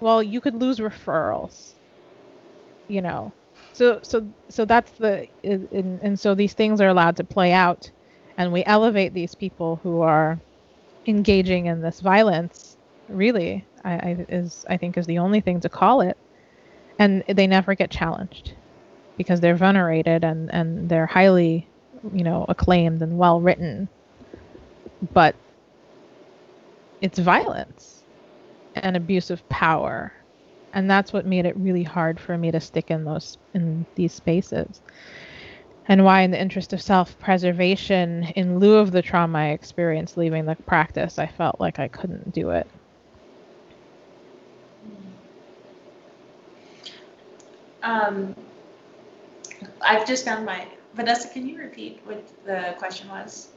Well, you could lose referrals. You know, so so so that's the and, and so these things are allowed to play out, and we elevate these people who are engaging in this violence really I, I, is I think is the only thing to call it, and they never get challenged because they're venerated and and they're highly, you know, acclaimed and well written. But it's violence and abuse of power, and that's what made it really hard for me to stick in those in these spaces. And why, in the interest of self preservation, in lieu of the trauma I experienced leaving the practice, I felt like I couldn't do it. Um, I've just found my Vanessa. Can you repeat what the question was?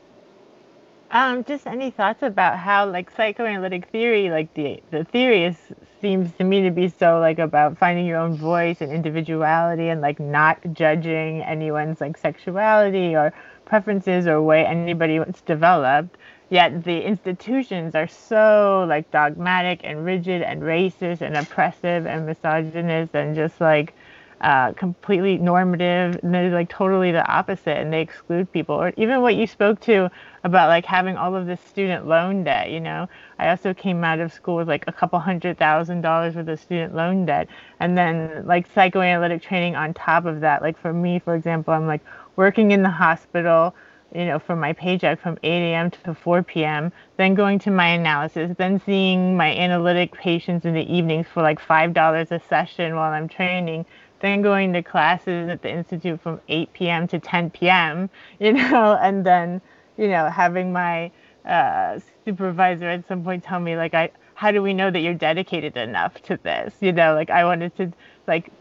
Um, just any thoughts about how like psychoanalytic theory, like the the theory is seems to me to be so like about finding your own voice and individuality and like not judging anyone's like sexuality or preferences or way anybody was developed yet the institutions are so like dogmatic and rigid and racist and oppressive and misogynist and just like uh, completely normative and they're like totally the opposite and they exclude people or even what you spoke to about like having all of this student loan debt you know i also came out of school with like a couple hundred thousand dollars worth of student loan debt and then like psychoanalytic training on top of that like for me for example i'm like working in the hospital you know, for my paycheck from 8 a.m. to 4 p.m., then going to my analysis, then seeing my analytic patients in the evenings for like $5 a session while I'm training, then going to classes at the institute from 8 p.m. to 10 p.m., you know, and then, you know, having my uh, supervisor at some point tell me like, I, how do we know that you're dedicated enough to this? You know, like I wanted to like,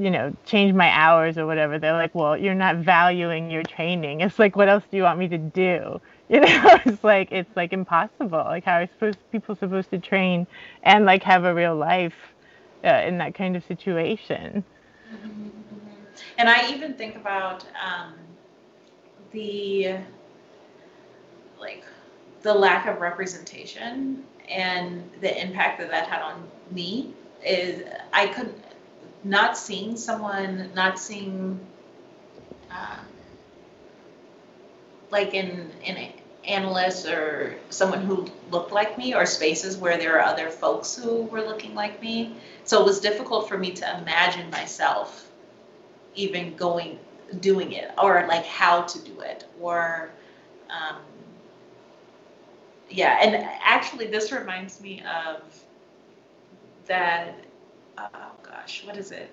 you know, change my hours or whatever. They're like, well, you're not valuing your training. It's like, what else do you want me to do? You know, it's like it's like impossible. Like how are supposed people supposed to train and like have a real life uh, in that kind of situation? And I even think about um, the like the lack of representation and the impact that that had on me is I could not seeing someone not seeing uh, like in in analysts or someone who looked like me or spaces where there are other folks who were looking like me. So it was difficult for me to imagine myself even going doing it or like how to do it or um, yeah and actually this reminds me of that oh gosh what is it?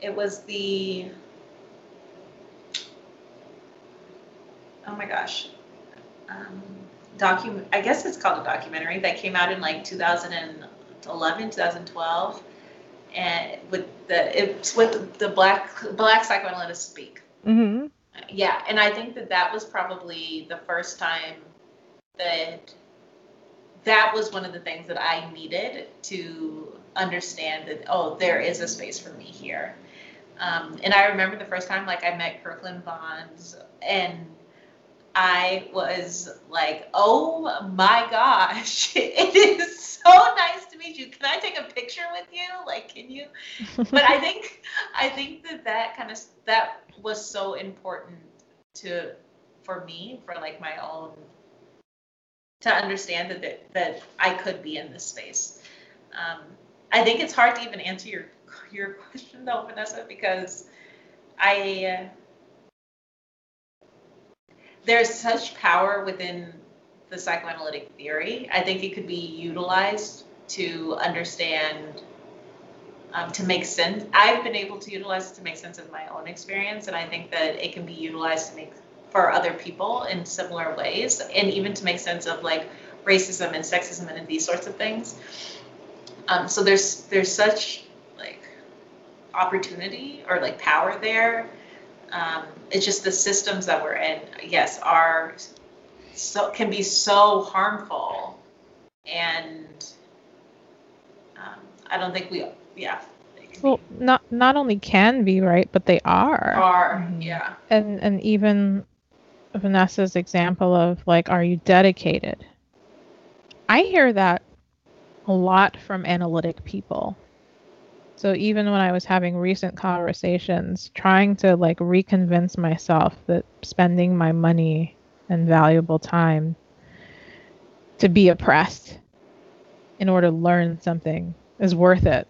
It was the oh my gosh um, document i guess it's called a documentary that came out in like 2000 and 2011, 2012, and with the it's with the black black psychoanalysts speak. Mm-hmm. Yeah, and I think that that was probably the first time that that was one of the things that I needed to understand that oh there is a space for me here. Um, and I remember the first time like I met Kirkland Vaughans and I was like, oh my gosh, it is so nice to meet you. Can I take a picture with you? Like, can you? But I think, I think that that kind of, that was so important to, for me, for like my own, to understand that, that, that I could be in this space. Um, I think it's hard to even answer your, your question though, Vanessa, because I, there's such power within the psychoanalytic theory. I think it could be utilized to understand, um, to make sense. I've been able to utilize it to make sense of my own experience, and I think that it can be utilized to make for other people in similar ways, and even to make sense of like racism and sexism and these sorts of things. Um, so there's there's such like opportunity or like power there um, it's just the systems that we're in, yes, are so can be so harmful, and um, I don't think we, yeah. Well, be. not not only can be right, but they are. Are mm-hmm. yeah. And and even Vanessa's example of like, are you dedicated? I hear that a lot from analytic people so even when I was having recent conversations, trying to like reconvince myself that spending my money and valuable time to be oppressed in order to learn something is worth it.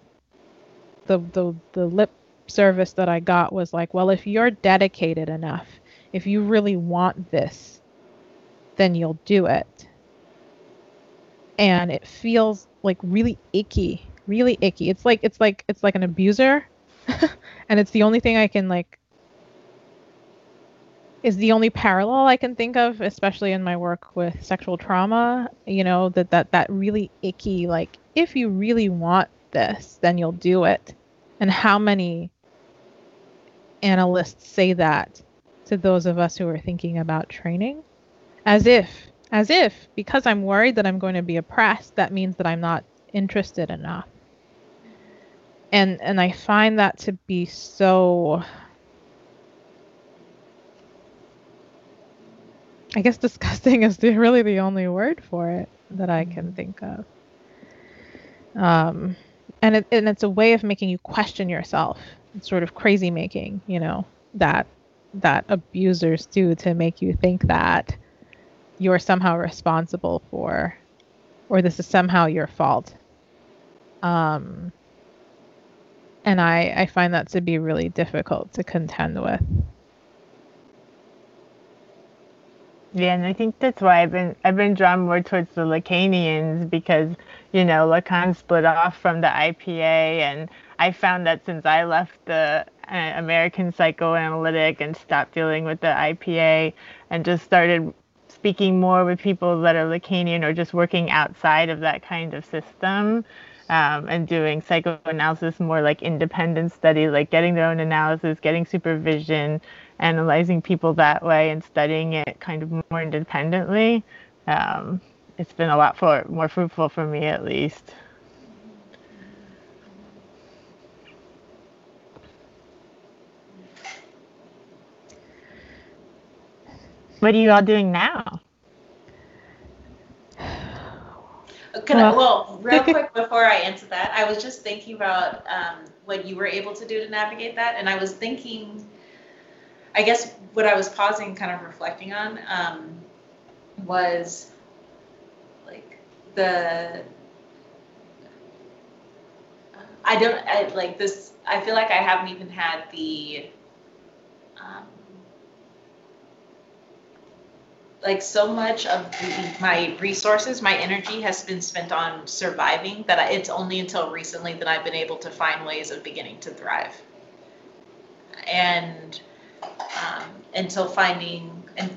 The the the lip service that I got was like, well, if you're dedicated enough, if you really want this, then you'll do it. And it feels like really icky really icky. It's like it's like it's like an abuser, and it's the only thing I can like is the only parallel I can think of, especially in my work with sexual trauma. You know that that that really icky like if you really want this, then you'll do it. And how many analysts say that to those of us who are thinking about training? As if, as if, because I'm worried that I'm going to be oppressed, that means that I'm not interested enough and and I find that to be so I guess disgusting is the, really the only word for it that I can mm-hmm. think of. Um, and it, and it's a way of making you question yourself. It's sort of crazy making, you know, that that abusers do to make you think that you're somehow responsible for, or this is somehow your fault. Um, and I I find that to be really difficult to contend with. Yeah, and I think that's why I've been I've been drawn more towards the Lacanians because you know Lacan split off from the IPA, and I found that since I left the uh, American psychoanalytic and stopped dealing with the IPA and just started speaking more with people that are Lacanian or just working outside of that kind of system. Um, and doing psychoanalysis more like independent study, like getting their own analysis, getting supervision, analyzing people that way and studying it kind of more independently, um, it's been a lot for, more fruitful for me at least. What are you all doing now? Can I, well, real quick before I answer that, I was just thinking about um, what you were able to do to navigate that, and I was thinking I guess what I was pausing, kind of reflecting on, um, was like the. I don't I, like this. I feel like I haven't even had the. Um, like so much of my resources, my energy has been spent on surviving that I, it's only until recently that I've been able to find ways of beginning to thrive. And um, so finding and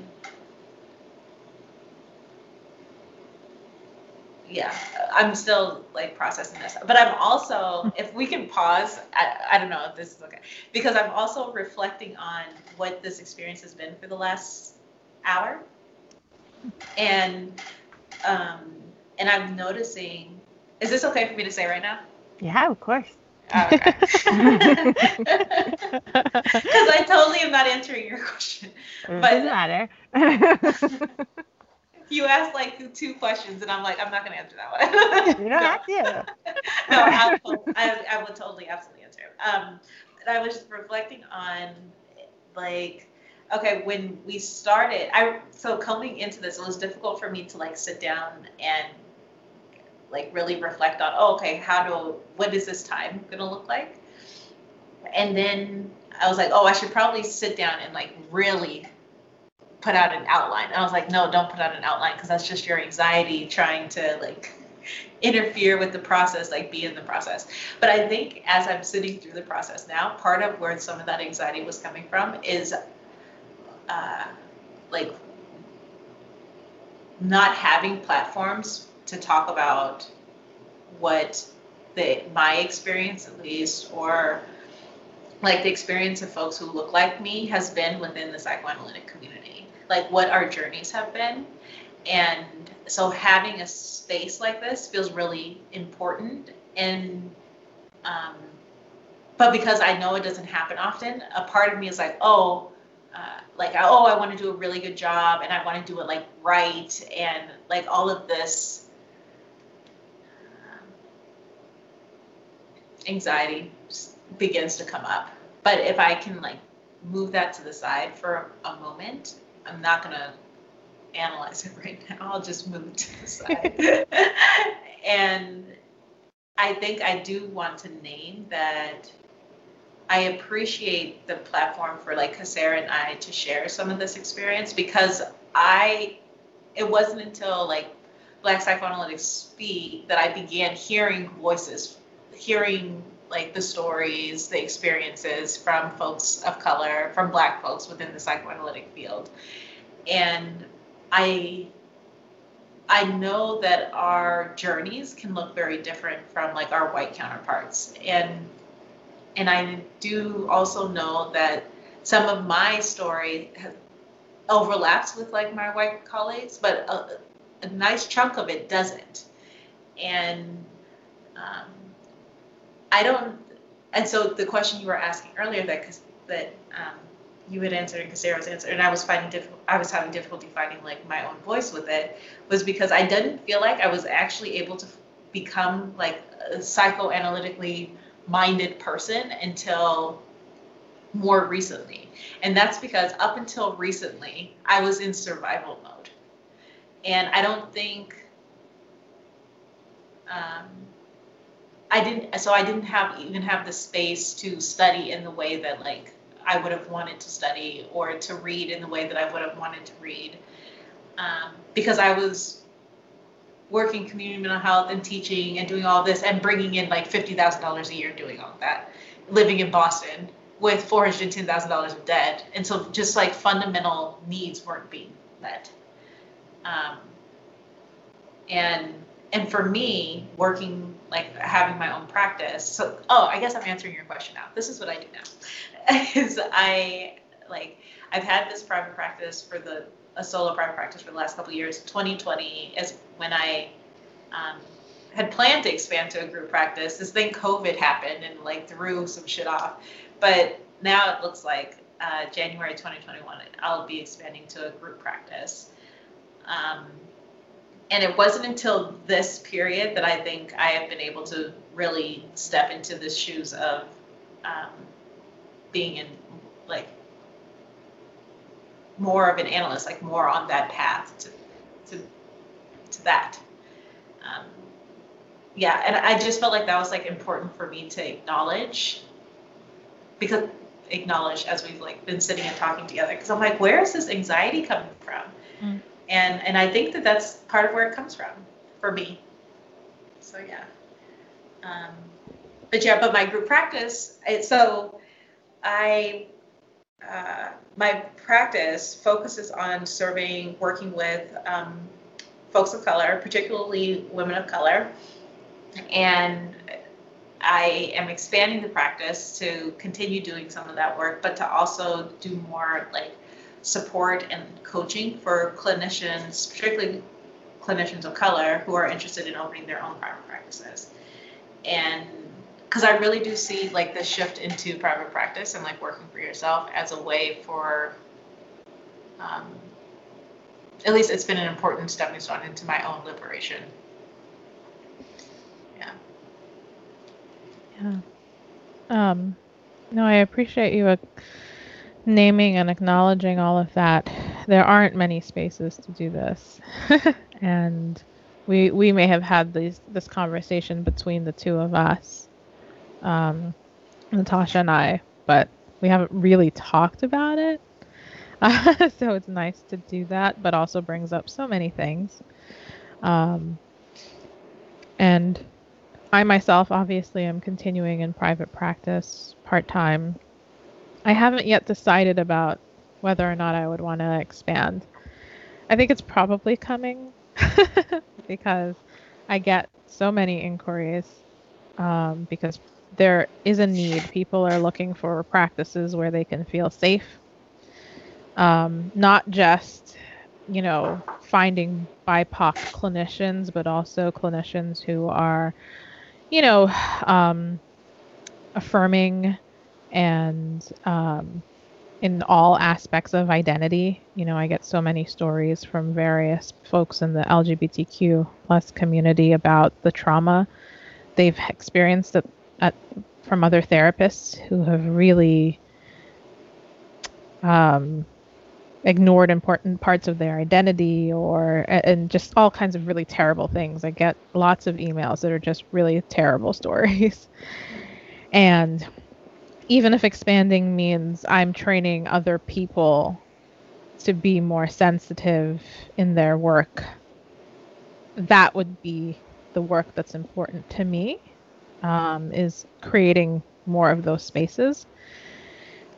yeah i'm still like processing this but i'm also if we can pause I, I don't know if this is okay because i'm also reflecting on what this experience has been for the last hour and um and i'm noticing is this okay for me to say right now yeah of course Oh, okay. Because I totally am not answering your question. It but doesn't matter. you asked like two questions, and I'm like, I'm not going to answer that one. you don't have to. no, I, will, I, I would totally, absolutely answer it. Um, I was just reflecting on like okay when we started i so coming into this it was difficult for me to like sit down and like really reflect on, oh, okay, how do, what is this time gonna look like? And then I was like, oh, I should probably sit down and like really put out an outline. And I was like, no, don't put out an outline because that's just your anxiety trying to like interfere with the process, like be in the process. But I think as I'm sitting through the process now, part of where some of that anxiety was coming from is uh, like not having platforms to talk about what the my experience at least or like the experience of folks who look like me has been within the psychoanalytic community. Like what our journeys have been. And so having a space like this feels really important and um, but because i know it doesn't happen often a part of me is like oh uh, like oh i want to do a really good job and i want to do it like right and like all of this anxiety begins to come up. But if I can like move that to the side for a moment, I'm not gonna analyze it right now. I'll just move it to the side. and I think I do want to name that I appreciate the platform for like Kasera and I to share some of this experience because I it wasn't until like Black Psychoanalysts Speak that I began hearing voices hearing like the stories, the experiences from folks of color, from black folks within the psychoanalytic field. And I I know that our journeys can look very different from like our white counterparts. And and I do also know that some of my story overlaps with like my white colleagues, but a, a nice chunk of it doesn't. And um, I don't, and so the question you were asking earlier that, that, um, you had answered and Sarah's answered, and I was finding diff- I was having difficulty finding like my own voice with it, was because I didn't feel like I was actually able to become like psychoanalytically minded person until more recently. And that's because up until recently, I was in survival mode. And I don't think um, I didn't so I didn't have even have the space to study in the way that like I would have wanted to study or to read in the way that I would have wanted to read. Um, because I was working community mental health and teaching and doing all this and bringing in like $50,000 a year doing all that, living in Boston with $410,000 of debt. And so just like fundamental needs weren't being met. Um, and and for me, working like having my own practice. So oh, I guess I'm answering your question now. This is what I do now. is I like I've had this private practice for the a solo private practice for the last couple years. 2020 is when I um, had planned to expand to a group practice. This thing COVID happened and like threw some shit off. But now it looks like uh, January 2021, I'll be expanding to a group practice. Um, and it wasn't until this period that I think I have been able to really step into the shoes of um, being in like more of an analyst, like more on that path to to to that. Um, yeah, and I just felt like that was like important for me to acknowledge because acknowledge as we've like been sitting and talking together because I'm like, where is this anxiety coming from? Mm. And and I think that that's part of where it comes from for me. So yeah. Um, but yeah, but my group practice. It, so I uh, my practice focuses on serving, working with um, folks of color, particularly women of color, and I am expanding the practice to continue doing some of that work, but to also do more like support and coaching for clinicians, particularly clinicians of color who are interested in opening their own private practices. And because I really do see like the shift into private practice and like working for yourself as a way for, um, at least it's been an important stepping stone into my own liberation. Yeah. Yeah. Um, no, I appreciate you uh, naming and acknowledging all of that. There aren't many spaces to do this, and we we may have had these this conversation between the two of us um, Natasha and I, but we haven't really talked about it. Uh, so it's nice to do that, but also brings up so many things. Um, and I myself, obviously, am continuing in private practice part time. I haven't yet decided about whether or not I would want to expand. I think it's probably coming because I get so many inquiries um, because there is a need. People are looking for practices where they can feel safe. Um, not just, you know, finding BIPOC clinicians, but also clinicians who are, you know, um, affirming and um, in all aspects of identity. You know, I get so many stories from various folks in the LGBTQ plus community about the trauma they've experienced at at, from other therapists who have really um, ignored important parts of their identity or and just all kinds of really terrible things. I get lots of emails that are just really terrible stories. and even if expanding means I'm training other people to be more sensitive in their work, that would be the work that's important to me um, is creating more of those spaces.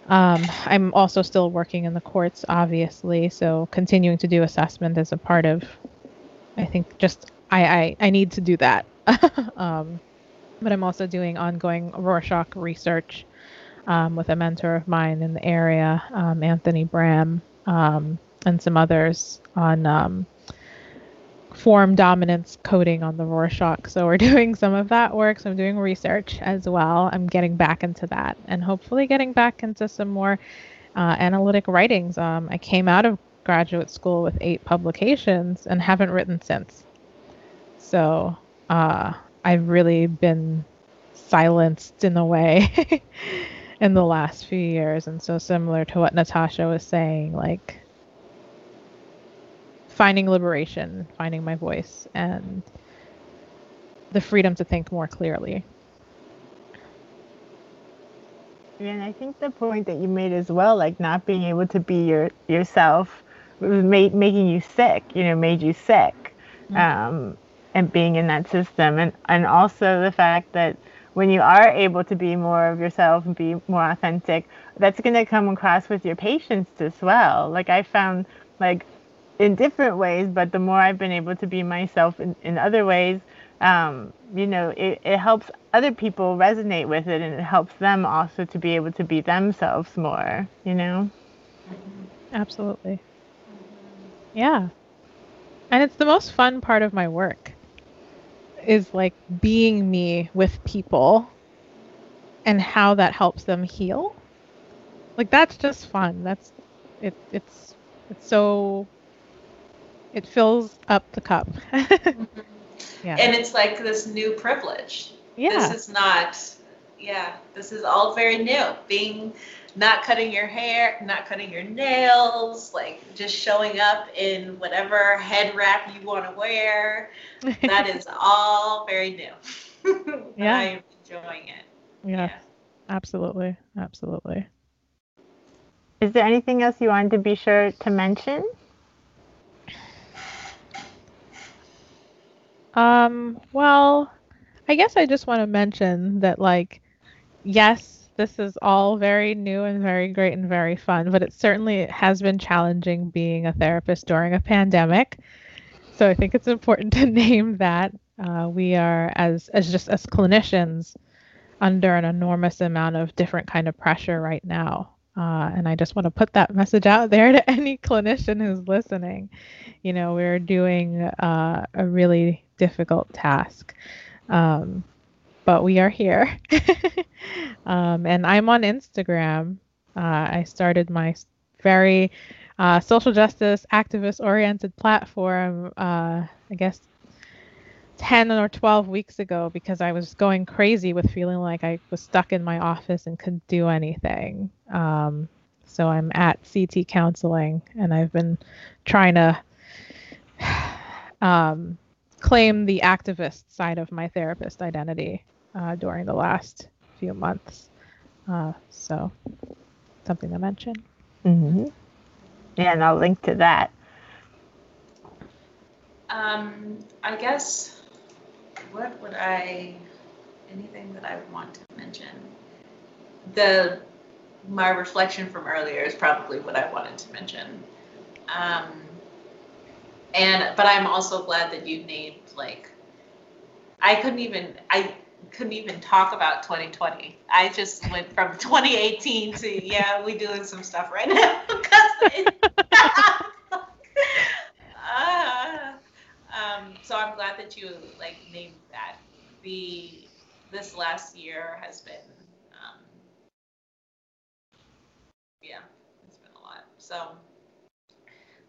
Um, I'm also still working in the courts, obviously, so continuing to do assessment as a part of. I think just I I, I need to do that, um, but I'm also doing ongoing Rorschach research um, with a mentor of mine in the area, um, Anthony Bram, um, and some others on um, form dominance coding on the Rorschach. So we're doing some of that work. So I'm doing research as well. I'm getting back into that and hopefully getting back into some more uh, analytic writings. Um, I came out of graduate school with eight publications and haven't written since. So uh, I've really been silenced in a way in the last few years. And so, similar to what Natasha was saying, like finding liberation, finding my voice, and the freedom to think more clearly. Yeah, and I think the point that you made as well, like not being able to be your yourself, was made, making you sick. You know, made you sick, mm-hmm. um, and being in that system, and and also the fact that when you are able to be more of yourself and be more authentic, that's going to come across with your patients as well. Like I found, like in different ways, but the more I've been able to be myself in, in other ways, um, you know, it, it helps other people resonate with it and it helps them also to be able to be themselves more, you know? Absolutely. Yeah. And it's the most fun part of my work is like being me with people and how that helps them heal. Like that's just fun. That's it it's it's so it fills up the cup. Mm-hmm. yeah. And it's like this new privilege. Yeah. This is not yeah, this is all very new. Being not cutting your hair, not cutting your nails, like just showing up in whatever head wrap you want to wear. that is all very new. yeah. I'm enjoying it. Yes, yeah. Absolutely. Absolutely. Is there anything else you wanted to be sure to mention? Um, well, I guess I just want to mention that, like, yes, this is all very new and very great and very fun, but it certainly has been challenging being a therapist during a pandemic. So I think it's important to name that. Uh, we are, as as just as clinicians, under an enormous amount of different kind of pressure right now. Uh, and I just want to put that message out there to any clinician who's listening. You know, we're doing uh, a really difficult task. Um, but we are here. um, and I'm on Instagram. Uh, I started my very uh, social justice activist oriented platform, uh, I guess 10 or 12 weeks ago because I was going crazy with feeling like I was stuck in my office and couldn't do anything. Um, so I'm at CT Counseling and I've been trying to um, claim the activist side of my therapist identity uh, during the last few months. Uh, so, something to mention. Mm-hmm. Yeah, and I'll link to that. Um, I guess what would I anything that I want to mention? The my reflection from earlier is probably what I wanted to mention. Um, and but I'm also glad that you named like I couldn't even I couldn't even talk about 2020. I just went from 2018 to yeah, we doing some stuff right now. uh, um, so I'm glad that you like named that. The this last year has been um, yeah, it's been a lot. So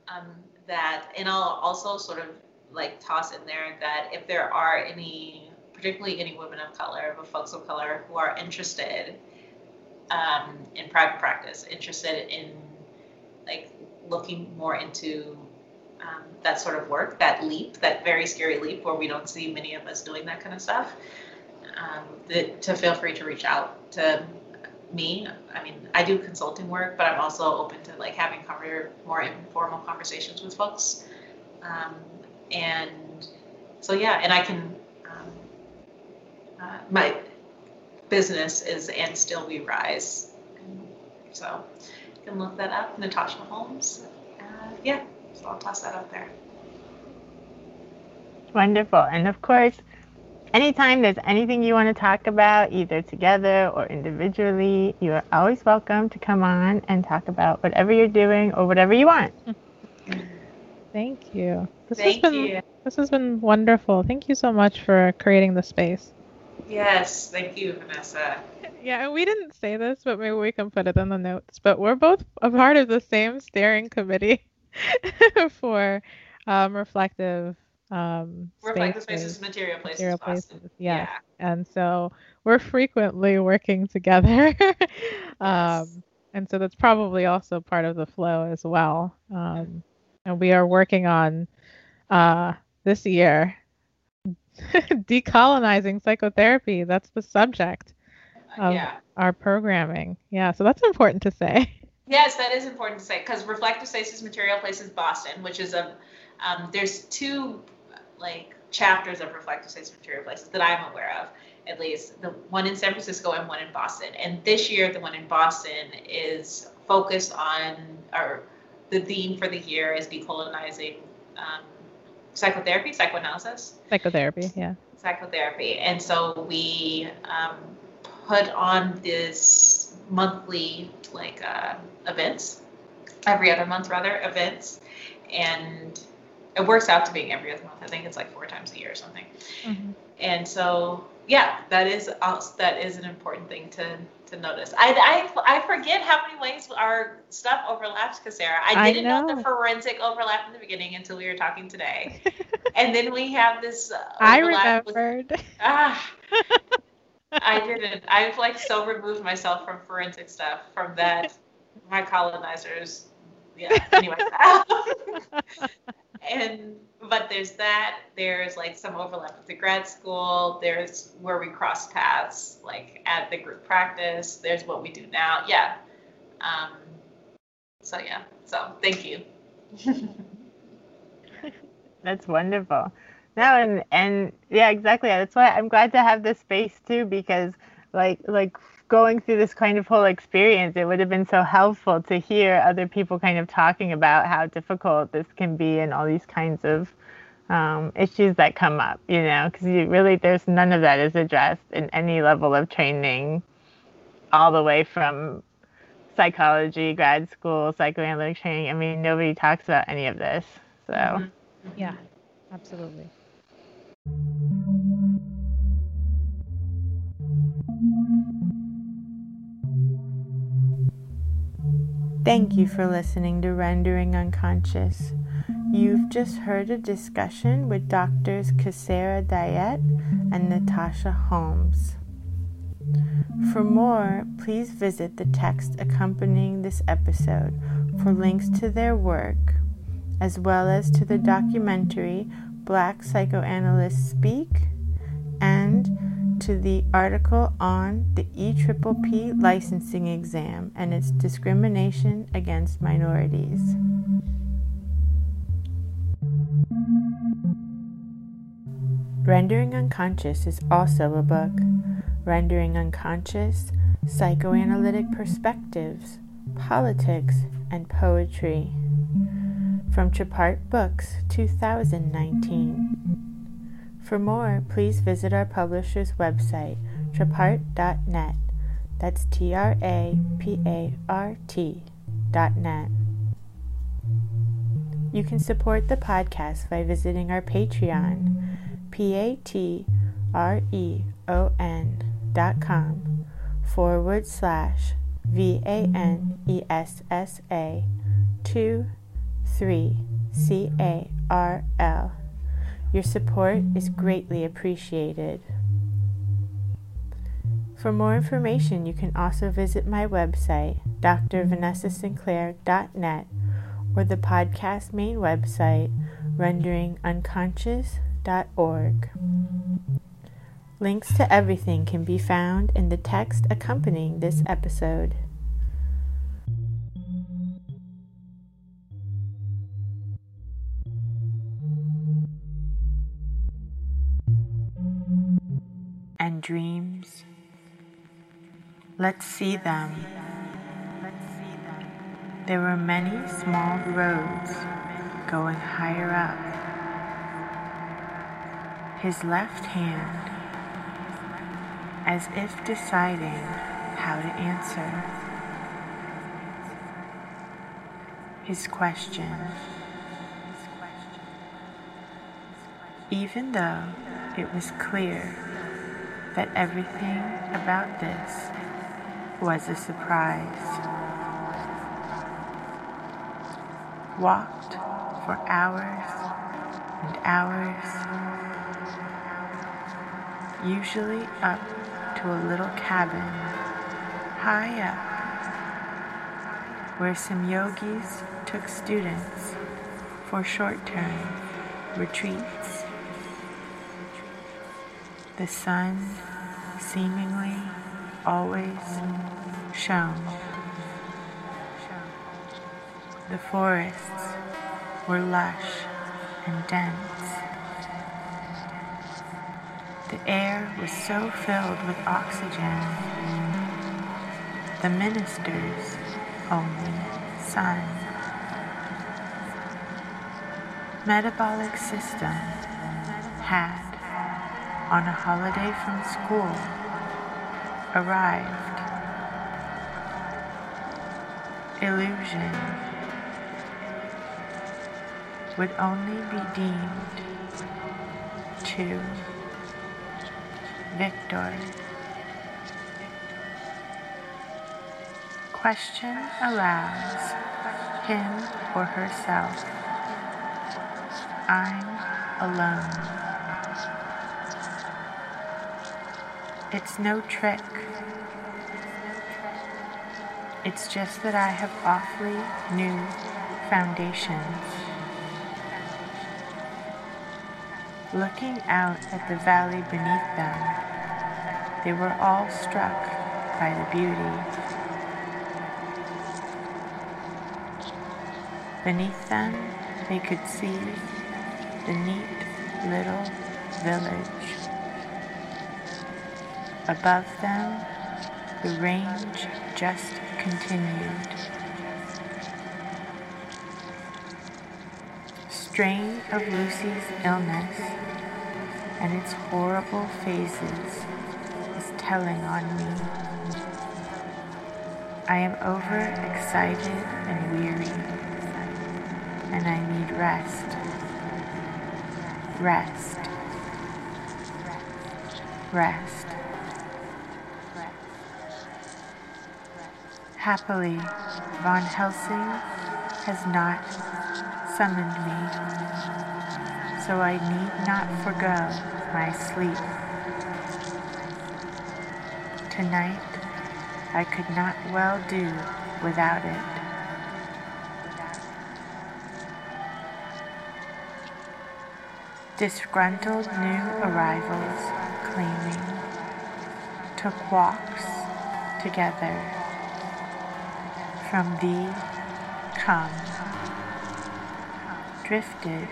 um, that, and I'll also sort of like toss in there that if there are any particularly any women of color, but folks of color who are interested um, in private practice, interested in like looking more into um, that sort of work, that leap, that very scary leap where we don't see many of us doing that kind of stuff, um, to feel free to reach out to me. I mean, I do consulting work, but I'm also open to like having more informal conversations with folks. Um, and so yeah, and I can uh, my business is and still we rise so you can look that up natasha holmes uh, yeah so i'll toss that up there wonderful and of course anytime there's anything you want to talk about either together or individually you're always welcome to come on and talk about whatever you're doing or whatever you want thank you this thank has been you. this has been wonderful thank you so much for creating the space Yes, thank you, Vanessa. Yeah, and we didn't say this, but maybe we can put it in the notes. But we're both a part of the same steering committee for um, reflective um, reflective spaces, spaces material places, material places. Yeah. yeah. and so we're frequently working together. um, yes. and so that's probably also part of the flow as well. Um, and we are working on uh, this year decolonizing psychotherapy. That's the subject of yeah. our programming. Yeah, so that's important to say. Yes, that is important to say because Reflective Spaces Material Places Boston, which is a um, there's two like chapters of Reflective Spaces Material Places that I'm aware of, at least the one in San Francisco and one in Boston. And this year, the one in Boston is focused on or the theme for the year is decolonizing um, psychotherapy, psychoanalysis. Psychotherapy, yeah. Psychotherapy, and so we um, put on this monthly like uh, events, every other month rather events, and it works out to being every other month. I think it's like four times a year or something. Mm-hmm. And so yeah, that is also, that is an important thing to to notice. I, I, I forget how many ways our stuff overlaps, Sarah. I didn't I know. know. the forensic overlap in the beginning until we were talking today. and then we have this. Uh, I remembered. With, ah, I didn't. I've like so removed myself from forensic stuff from that. My colonizers. Yeah. Anyway. and but there's that. There's like some overlap with the grad school. There's where we cross paths, like at the group practice. There's what we do now. Yeah. Um, so yeah. So thank you. That's wonderful. No, and and yeah, exactly. That's why I'm glad to have this space too, because like like going through this kind of whole experience, it would have been so helpful to hear other people kind of talking about how difficult this can be and all these kinds of um, issues that come up, you know, because you really, there's none of that is addressed in any level of training, all the way from psychology, grad school, psychoanalytic training. I mean, nobody talks about any of this. So, mm-hmm. yeah, absolutely. Thank you for listening to Rendering Unconscious. You've just heard a discussion with doctors Kassera Dayet and Natasha Holmes. For more, please visit the text accompanying this episode for links to their work, as well as to the documentary Black Psychoanalysts Speak and to the article on the EPPP licensing exam and its discrimination against minorities. Rendering Unconscious is also a book. Rendering Unconscious Psychoanalytic Perspectives, Politics, and Poetry. From Trapart Books 2019. For more, please visit our publisher's website, trapart.net. That's T R A P A R T dot net. You can support the podcast by visiting our Patreon, P A T R E O N dot com forward slash V A N E S S A 2 3 C A R L. Your support is greatly appreciated. For more information, you can also visit my website, drvanessasinclair.net, or the podcast main website, renderingunconscious.org. Links to everything can be found in the text accompanying this episode. Dreams. Let's see them. There were many small roads going higher up. His left hand, as if deciding how to answer. His question. Even though it was clear that everything about this was a surprise. Walked for hours and hours, usually up to a little cabin high up where some yogis took students for short term retreats. The sun seemingly always shone. The forests were lush and dense. The air was so filled with oxygen. The minister's only son. Metabolic system had, on a holiday from school, arrived. Illusion would only be deemed to Victor. Question allows him or herself. I'm alone. It's no trick. It's just that I have awfully new foundations. Looking out at the valley beneath them, they were all struck by the beauty. Beneath them, they could see the neat little village. Above them, the range just continued. Strain of Lucy's illness and its horrible phases is telling on me. I am overexcited and weary, and I need rest. Rest. Rest. Happily, Van Helsing has not summoned me, so I need not forego my sleep. Tonight, I could not well do without it. Disgruntled new arrivals claiming took walks together from thee come drifted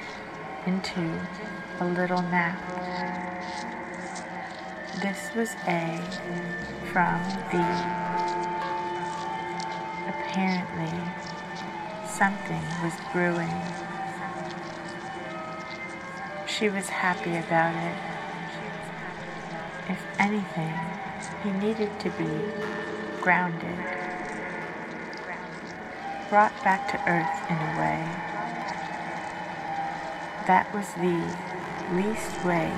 into a little nap. This was A from thee. Apparently, something was brewing. She was happy about it. If anything, he needed to be grounded, brought back to earth in a way. That was the least way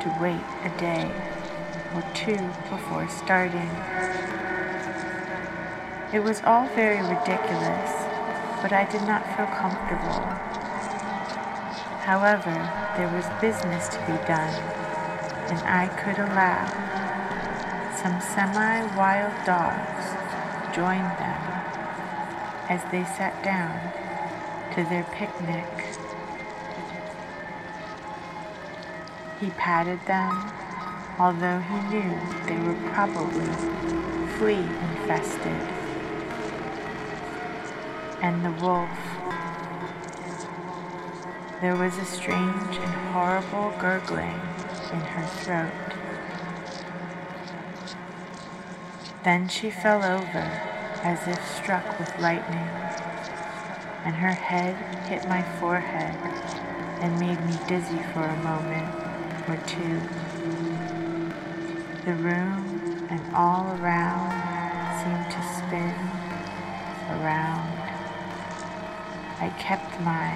to wait a day or two before starting. It was all very ridiculous, but I did not feel comfortable. However, there was business to be done, and I could allow some semi-wild dogs join as they sat down to their picnic. He patted them, although he knew they were probably flea infested. And the wolf. There was a strange and horrible gurgling in her throat. Then she fell over as if struck with lightning, and her head hit my forehead and made me dizzy for a moment or two. The room and all around seemed to spin around. I kept my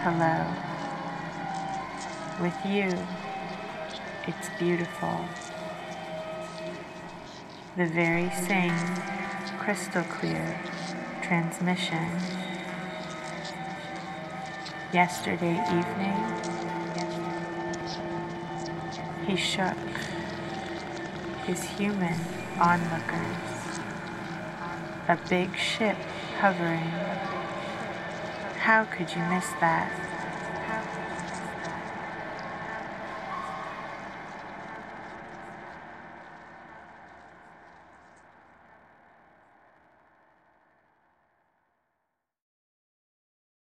hello. With you, it's beautiful. the very same crystal clear transmission. Yesterday evening, he shook his human onlookers. A big ship hovering. How could you miss that?